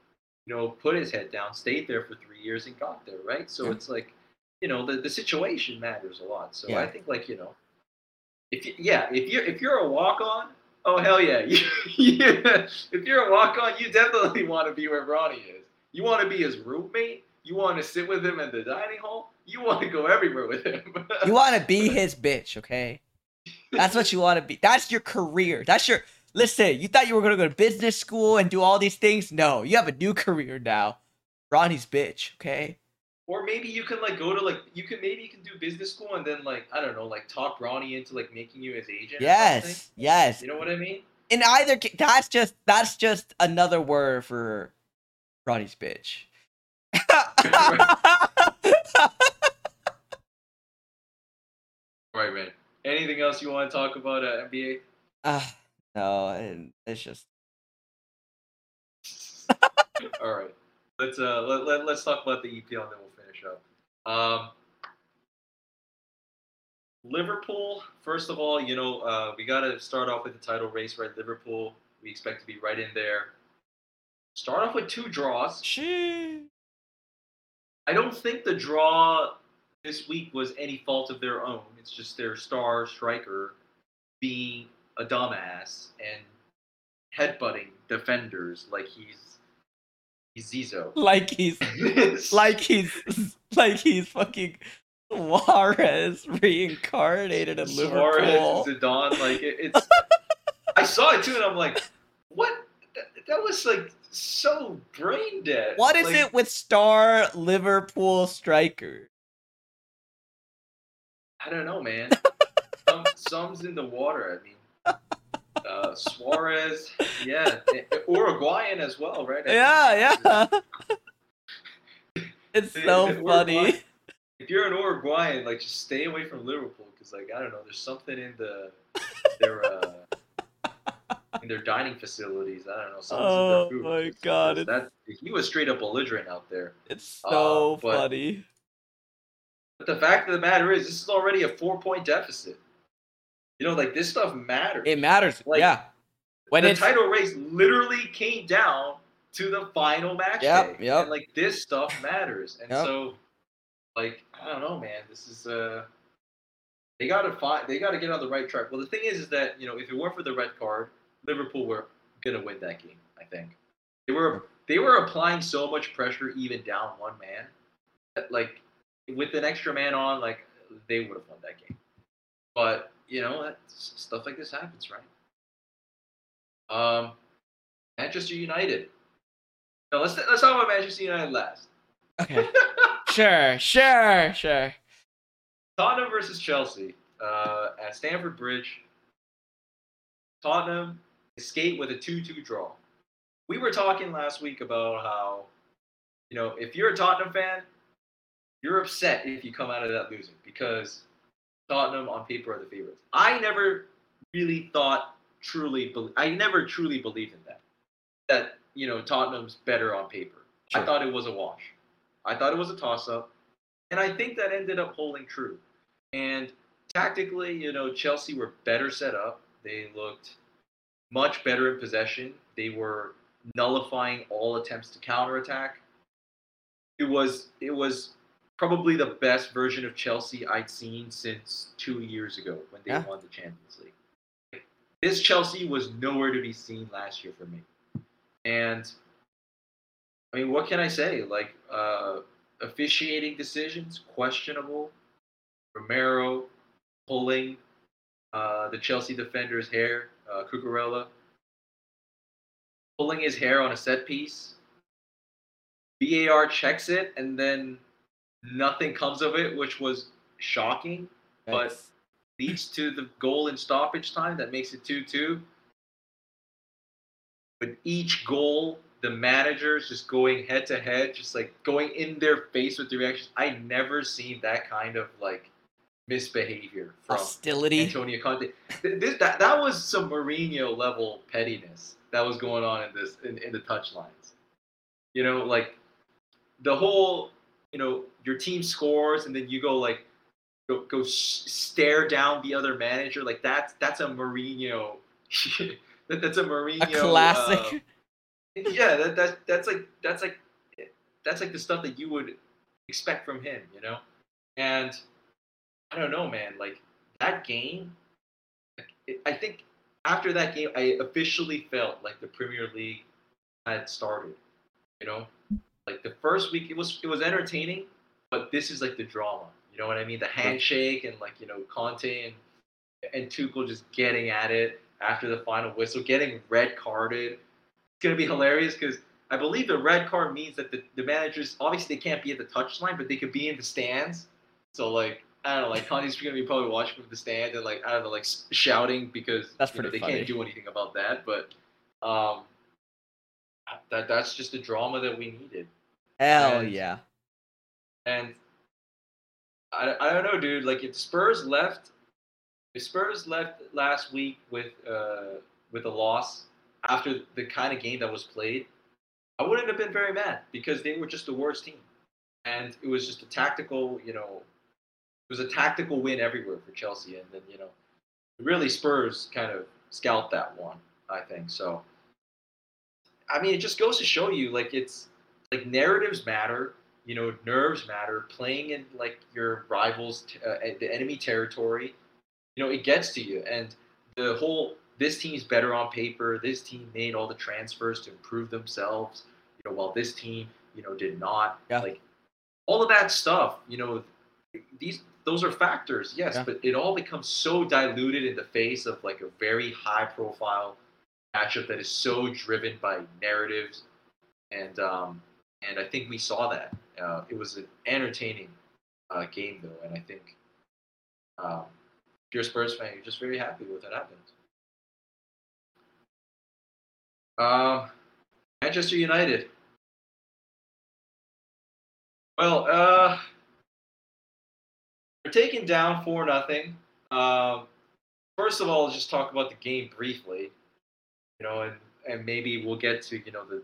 A: You know, put his head down, stayed there for three years, and got there, right? So
B: Yeah.
A: it's like, you know, the, the situation matters a lot. So
B: Yeah.
A: I think like you know, if you, yeah, if you're if you're a walk on, oh hell yeah, you. If you're a walk on, you definitely want to be where Bronny is. You want to be his roommate. You want to sit with him in the dining hall. You want to go everywhere with him.
B: You want to be his bitch, okay? That's what you want to be. That's your career. That's your. Listen, you thought you were gonna go to business school and do all these things? No, you have a new career now. Bronny's bitch, okay?
A: Or maybe you can like go to like you can maybe you can do business school and then like I don't know like talk Bronny into like making you his agent. or.
B: Yes, yes.
A: You know what I mean?
B: In either case, that's just that's just another word for Bronny's bitch.
A: Right, man. Anything else you want to talk about at NBA?
B: Ah, no, it's just
A: All right. Let's uh let, let, let's talk about the EPL and then we'll. Um Liverpool, first of all, you know, uh, we got to start off with the title race, right? Liverpool, we expect to be right in there. Start off with two draws.
B: she.
A: I don't think the draw this week was any fault of their own. It's just their star striker being a dumbass and headbutting defenders like he's he's Zizou.
B: Like he's like he's like he's fucking Suarez reincarnated in
A: Suarez
B: Liverpool.
A: and Zidane, like it, it's. I saw it too, and I'm like, what? That, that was like so brain dead.
B: What is
A: Like,
B: it with star Liverpool striker?
A: I don't know, man. Some, some's in the water. I mean, uh, Suarez, yeah, Uruguayan as well, right? I
B: Yeah, yeah. It's so funny.
A: If you're an Uruguayan, like just stay away from Liverpool because, like, I don't know, there's something in the their uh, in their dining facilities. I don't know.
B: Oh
A: in
B: my God,
A: that he was straight up belligerent out there.
B: It's
A: Uh,
B: so
A: but-
B: funny.
A: But the fact of the matter is, this is already a four point deficit. You know, like this stuff matters.
B: It matters.
A: like,
B: yeah. When
A: the title race literally came down to the final match
B: Yep,
A: day.
B: yep.
A: And like this stuff matters. And
B: Yep.
A: so like I don't know, man. This is uh they gotta find they gotta get on the right track. Well the thing is is that, you know, if it weren't for the red card, Liverpool were gonna win that game, I think. They were they were applying so much pressure even down one man. That, like with an extra man on, like they would have won that game. But, you know, stuff like this happens, right? Um, Manchester United. No, let's let's talk about Manchester United last.
B: okay. sure, sure, sure.
A: Tottenham versus Chelsea uh, at Stamford Bridge. Tottenham escaped with a 2-2 draw. We were talking last week about how, you know, if you're a Tottenham fan, you're upset if you come out of that losing because Tottenham on paper are the favorites. I never really thought truly, bel I never truly believed in that. That you know Tottenham's better on paper. I thought it was a wash. I thought it was a toss up. And I think that ended up holding true. And tactically, you know, Chelsea were better set up. They looked much better in possession. They were nullifying all attempts to counterattack. It was it was probably the best version of Chelsea I'd seen since two years ago when they
B: Yeah.
A: won the Champions League. This Chelsea was nowhere to be seen last year for me. And I mean, what can I say? Like, uh, officiating decisions questionable. Romero pulling uh, the Chelsea defender's hair, uh, Cucurella pulling his hair on a set piece. VAR checks it, and then nothing comes of it, which was shocking. But-. Leads to the goal in stoppage time that makes it 2 2. With each goal, the managers just going head to head, just like going in their face with the reactions. I never seen that kind of like misbehavior from
B: hostility.
A: Antonio Conte. This, that, that was some Mourinho level pettiness that was going on in this in, in the touch lines. You know, like the whole you know your team scores and then you go like go go stare down the other manager like that's that's a Mourinho that, that's a Mourinho
B: A classic.
A: uh, yeah, that, that that's like that's like that's like the stuff that you would expect from him, you know. And I don't know, man. Like that game, it, I think after that game, I officially felt like the Premier League had started. You know, like the first week, it was it was entertaining, but this is like the drama. You know what I mean? The handshake and like you know Conte and and Tuchel just getting at it after the final whistle, getting red carded. It's gonna be hilarious because I believe the red card means that the, the managers obviously they can't be at the touchline, but they could be in the stands. So like I don't know, like Conte's gonna be probably watching from the stand and like I don't know, like shouting because
B: That's
A: you know, they
B: funny.
A: can't do anything about that. But um, that that's just the drama that we needed.
B: Hell
A: And-
B: yeah.
A: And I, I don't know, dude. Like if Spurs left, if Spurs left last week with uh with a loss after the kind of game that was played, I wouldn't have been very mad because they were just the worst team, and it was just a tactical, you know, it was a tactical win everywhere for Chelsea, and then you know, really Spurs kind of scalped that one, I think. So, I mean, it just goes to show you, like it's like narratives matter you know, nerves matter. Playing in like your rivals, t- uh, the enemy territory, you know, it gets to you. And the whole this team's better on paper. This team made all the transfers to improve themselves. You know, while this team, you know, did not.
B: Yeah.
A: Like all of that stuff. You know, these those are factors, yes,
B: Yeah.
A: but it all becomes so diluted in the face of like a very high profile matchup that is so driven by narratives and um, and I think we saw that. Uh, it was an entertaining uh, game, though, and I think um, if you're a Spurs fan, you're just very happy with what happened. Um, Manchester United. Well, uh, they're taken down for nothing. Um, first of all, just talk about the game briefly. You know, and and maybe we'll get to you know the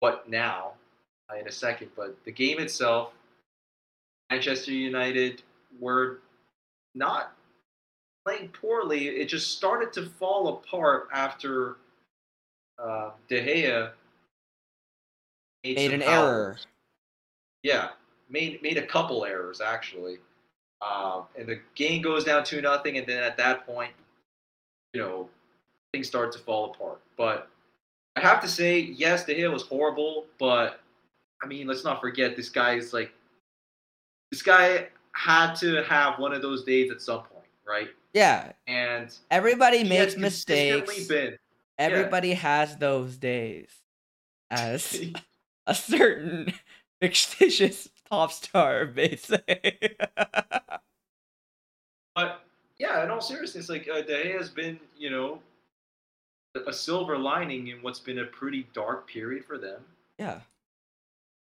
A: what now uh, in a second. But the game itself, Manchester United were not playing poorly. It just started to fall apart after uh, De Gea
B: Made
A: some
B: an error.
A: Yeah, made made a couple errors actually, um, and the game goes down two nothing. And then at that point, you know, things start to fall apart. But I have to say, yes, De Gea was horrible, but I mean, let's not forget this guy is like this guy had to have one of those days at some point, right?
B: Yeah.
A: And
B: Everybody makes mistakes.
A: Been
B: Everybody has those days. As a certain fictitious pop star may say.
A: But yeah, in all seriousness, like uh, De Gea has been, you know, a silver lining in what's been a pretty dark period for them.
B: yeah.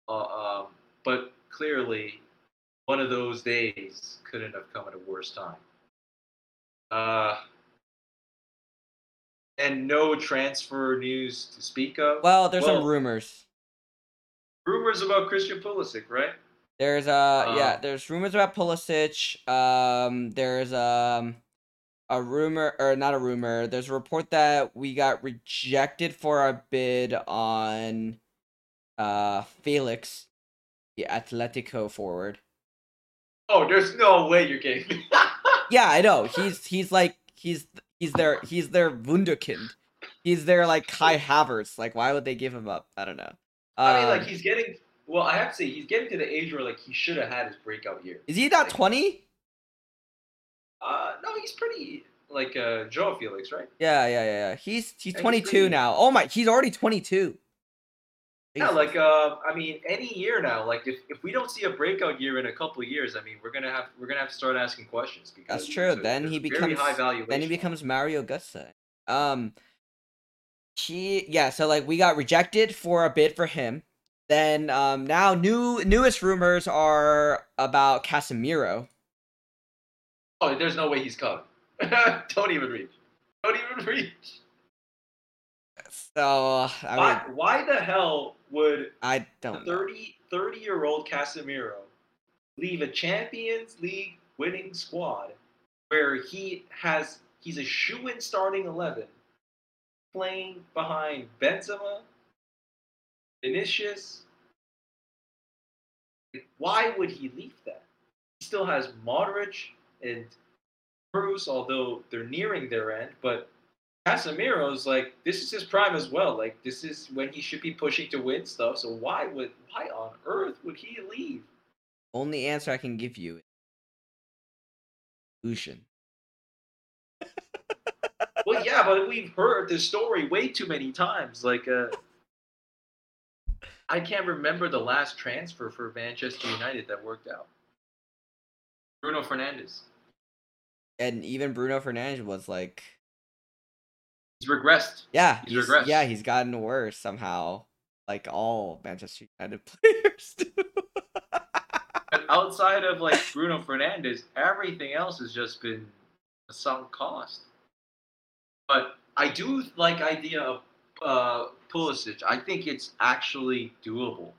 A: Uh, um, but clearly, one of those days couldn't have come at a worse time. Uh, and no transfer news to speak of.
B: Well, there's some rumors.
A: rumors about Christian Pulisic, right?
B: There's uh yeah,
A: Um,
B: there's rumors about Pulisic. Um there's um a rumor or not a rumor. There's a report that we got rejected for a bid on uh Felix, the Atletico forward.
A: Oh, there's no way you're kidding me.
B: Yeah, I know. He's he's like he's he's their he's their wunderkind. He's their like Kai Havertz. Like why would they give him up? I don't know.
A: I mean, like
B: Um,
A: he's getting. Well, I have to say, he's getting to the age where like he should have had his breakout year.
B: is he not 20?
A: Uh, no, he's pretty like uh, Joe Felix, right?
B: Yeah, yeah, yeah, yeah. He's he's
A: he's
B: 22
A: pretty-
B: now. Oh my, he's already 22.
A: Yeah, like uh, I mean, any year now. Like if, if we don't see a breakout year in a couple of years, I mean, we're gonna have we're gonna have to start asking questions because
B: That's true. Then he becomes then he becomes Mario Götze. Um he yeah, so like we got rejected for a bid for him. Then um now new newest rumors are about Casemiro.
A: Oh, there's no way he's coming. don't even reach. Don't even reach.
B: So I
A: why,
B: mean
A: why the hell would
B: I don't know.
A: 30 30-year-old Casemiro leave a Champions League winning squad where he has he's a shoe-in starting 11 playing behind Benzema, Vinicius. Why would he leave that? He still has Modric and Kroos, although they're nearing their end, but Casemiro's like this is his prime as well. Like this is when he should be pushing to win stuff. So why would why on earth would he leave?
B: Only answer I can give you is illusion.
A: Well, yeah, but we've heard this story way too many times. Like, uh, I can't remember the last transfer for Manchester United that worked out. Bruno Fernandes.
B: And even Bruno Fernandes was like,
A: He's regressed.
B: yeah,
A: He's
B: he's,
A: regressed.
B: yeah, he's gotten worse somehow. Like all Manchester United players do.
A: But outside of like Bruno Fernandes, everything else has just been a sunk cost. But I do like idea of uh, Pulisic. I think it's actually doable.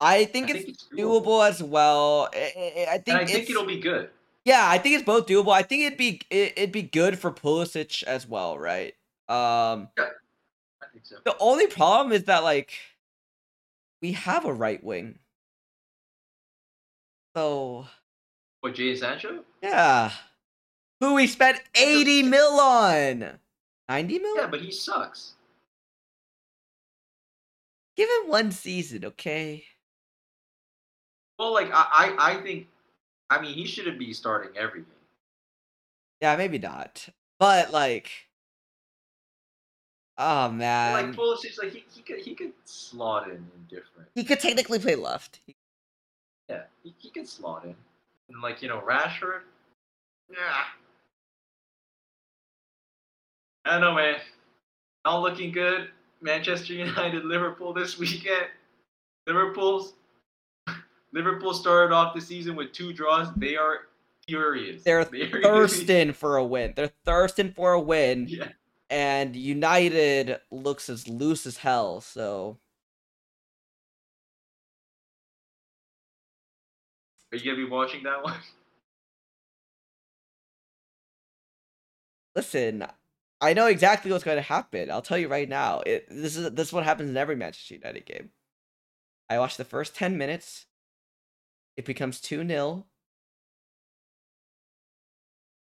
B: I think
A: I
B: it's
A: think it's
B: doable as well. I, I- think
A: and I think it'll be good.
B: Yeah, I think it's both doable. I think it'd be it, it'd be good for Pulisic as well, right? Um,
A: I think so.
B: the only problem is that like we have a right wing, so
A: What, Jadon Sancho?
B: yeah, who we spent eighty mil on, ninety mil.
A: Yeah, but he sucks.
B: Give him one season, okay?
A: Well, like I, I, I think, I mean, he shouldn't be starting every game.
B: Yeah, maybe not, but like, oh man,
A: like Pulisic, like he, he could, he could slot in in different.
B: he could technically play left.
A: Yeah, he, he could slot in, and like you know Rashford. Yeah. I don't know, man. Not looking good. Manchester United, Liverpool this weekend. Liverpool's Liverpool started off the season with two draws. They are furious.
B: They're
A: They
B: thirsting for a win. They're thirsting for a win.
A: Yeah.
B: and United looks as loose as hell. So
A: Are you gonna be watching that one?
B: listen, I know exactly what's going to happen. I'll tell you right now. It, this is this is what happens in every Manchester United game. I watch the first ten minutes. It becomes two 0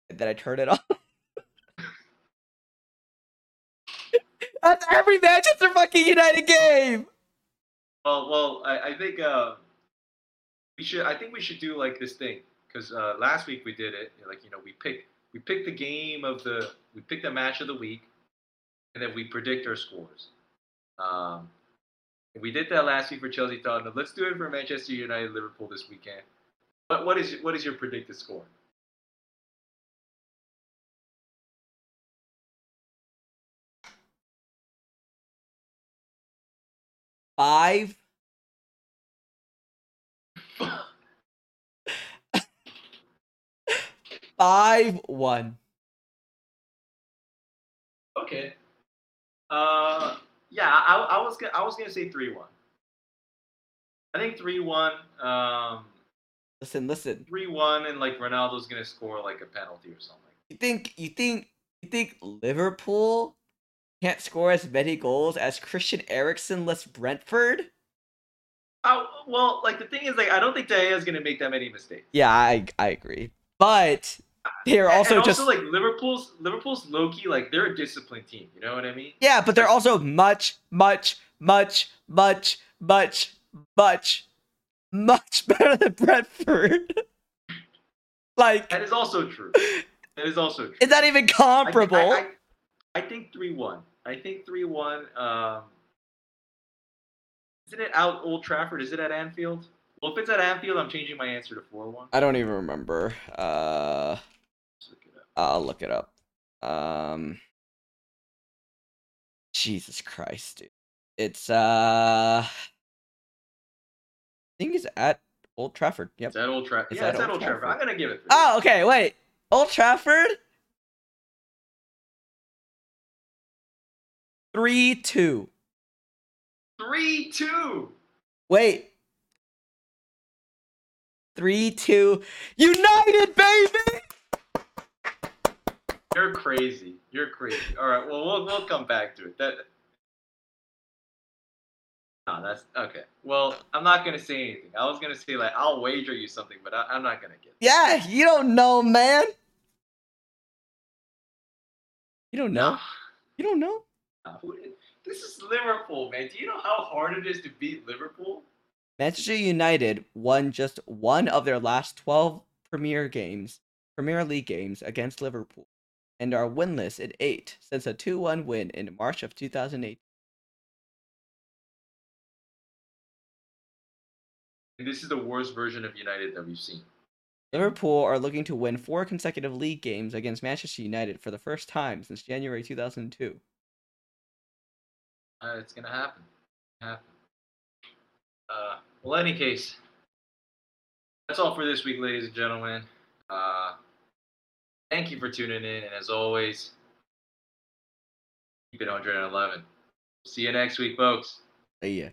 B: and then I turn it off. That's every Manchester fucking United game.
A: Well, well, I, I think uh, we should. I think we should do like this thing because uh, last week we did it. Like you know, we pick we pick the game of the we pick the match of the week, and then we predict our scores. Um, we did that last week for Chelsea Tottenham. Let's do it for Manchester United Liverpool this weekend. What what is what is your predicted score?
B: Five. Five one.
A: Okay. Uh, yeah, I, I was gonna I was gonna say three one. I think three one. Um,
B: Listen, listen.
A: three one, and like Ronaldo's gonna score like a penalty or something.
B: You think you think you think Liverpool can't score as many goals as Christian Eriksen less Brentford?
A: Oh well, like the thing is, like I don't think Gea is gonna make that many mistakes.
B: Yeah, I I agree. But they're
A: And-
B: also
A: and
B: just
A: like Liverpool's Liverpool's low key like they're a disciplined team. You know what I mean?
B: Yeah, but they're also much, much, much, much, much, much, much better than Brentford. like,
A: That is also true. That is also true.
B: is that even
A: I
B: comparable?
A: I, I, I think three one. I think three one. Um, isn't it out Old Trafford? Is it at Anfield? Well, if it's at Anfield, I'm changing my answer to four one.
B: I don't even remember. Uh,
A: Look.
B: I'll look it up. Um, Jesus Christ, dude. It's uh, I think it's at Old Trafford. Yep.
A: It's at Old Trafford. Yeah,
B: at
A: it's at
B: Old
A: Old Trafford.
B: Trafford.
A: I'm gonna give it. Three.
B: Oh, okay. Wait, Old Trafford. Three two.
A: Three two.
B: Wait, Three, two, United, baby.
A: You're crazy. You're crazy. All right. Well, we'll we'll come back to it. That. No, that's okay. Well, I'm not gonna say anything. I was gonna say like I'll wager you something, but I, am not gonna get.
B: Yeah, you don't know, man. You don't know.
A: No.
B: You don't know.
A: This is Liverpool, man. Do you know how hard it is to beat Liverpool?
B: Manchester United won just one of their last 12 Premier games, Premier League games against Liverpool, and are winless at eight since a 2-1 win in March of 2008.
A: And this is the worst version of United that we've seen.
B: Liverpool are looking to win four consecutive league games against Manchester United for the first time since January 2002.
A: Uh, it's gonna happen. Happen. Uh, well, any case, that's all for this week, ladies and gentlemen. Uh, thank you for tuning in, and as always, keep it 111. See you next week, folks.
B: Ya.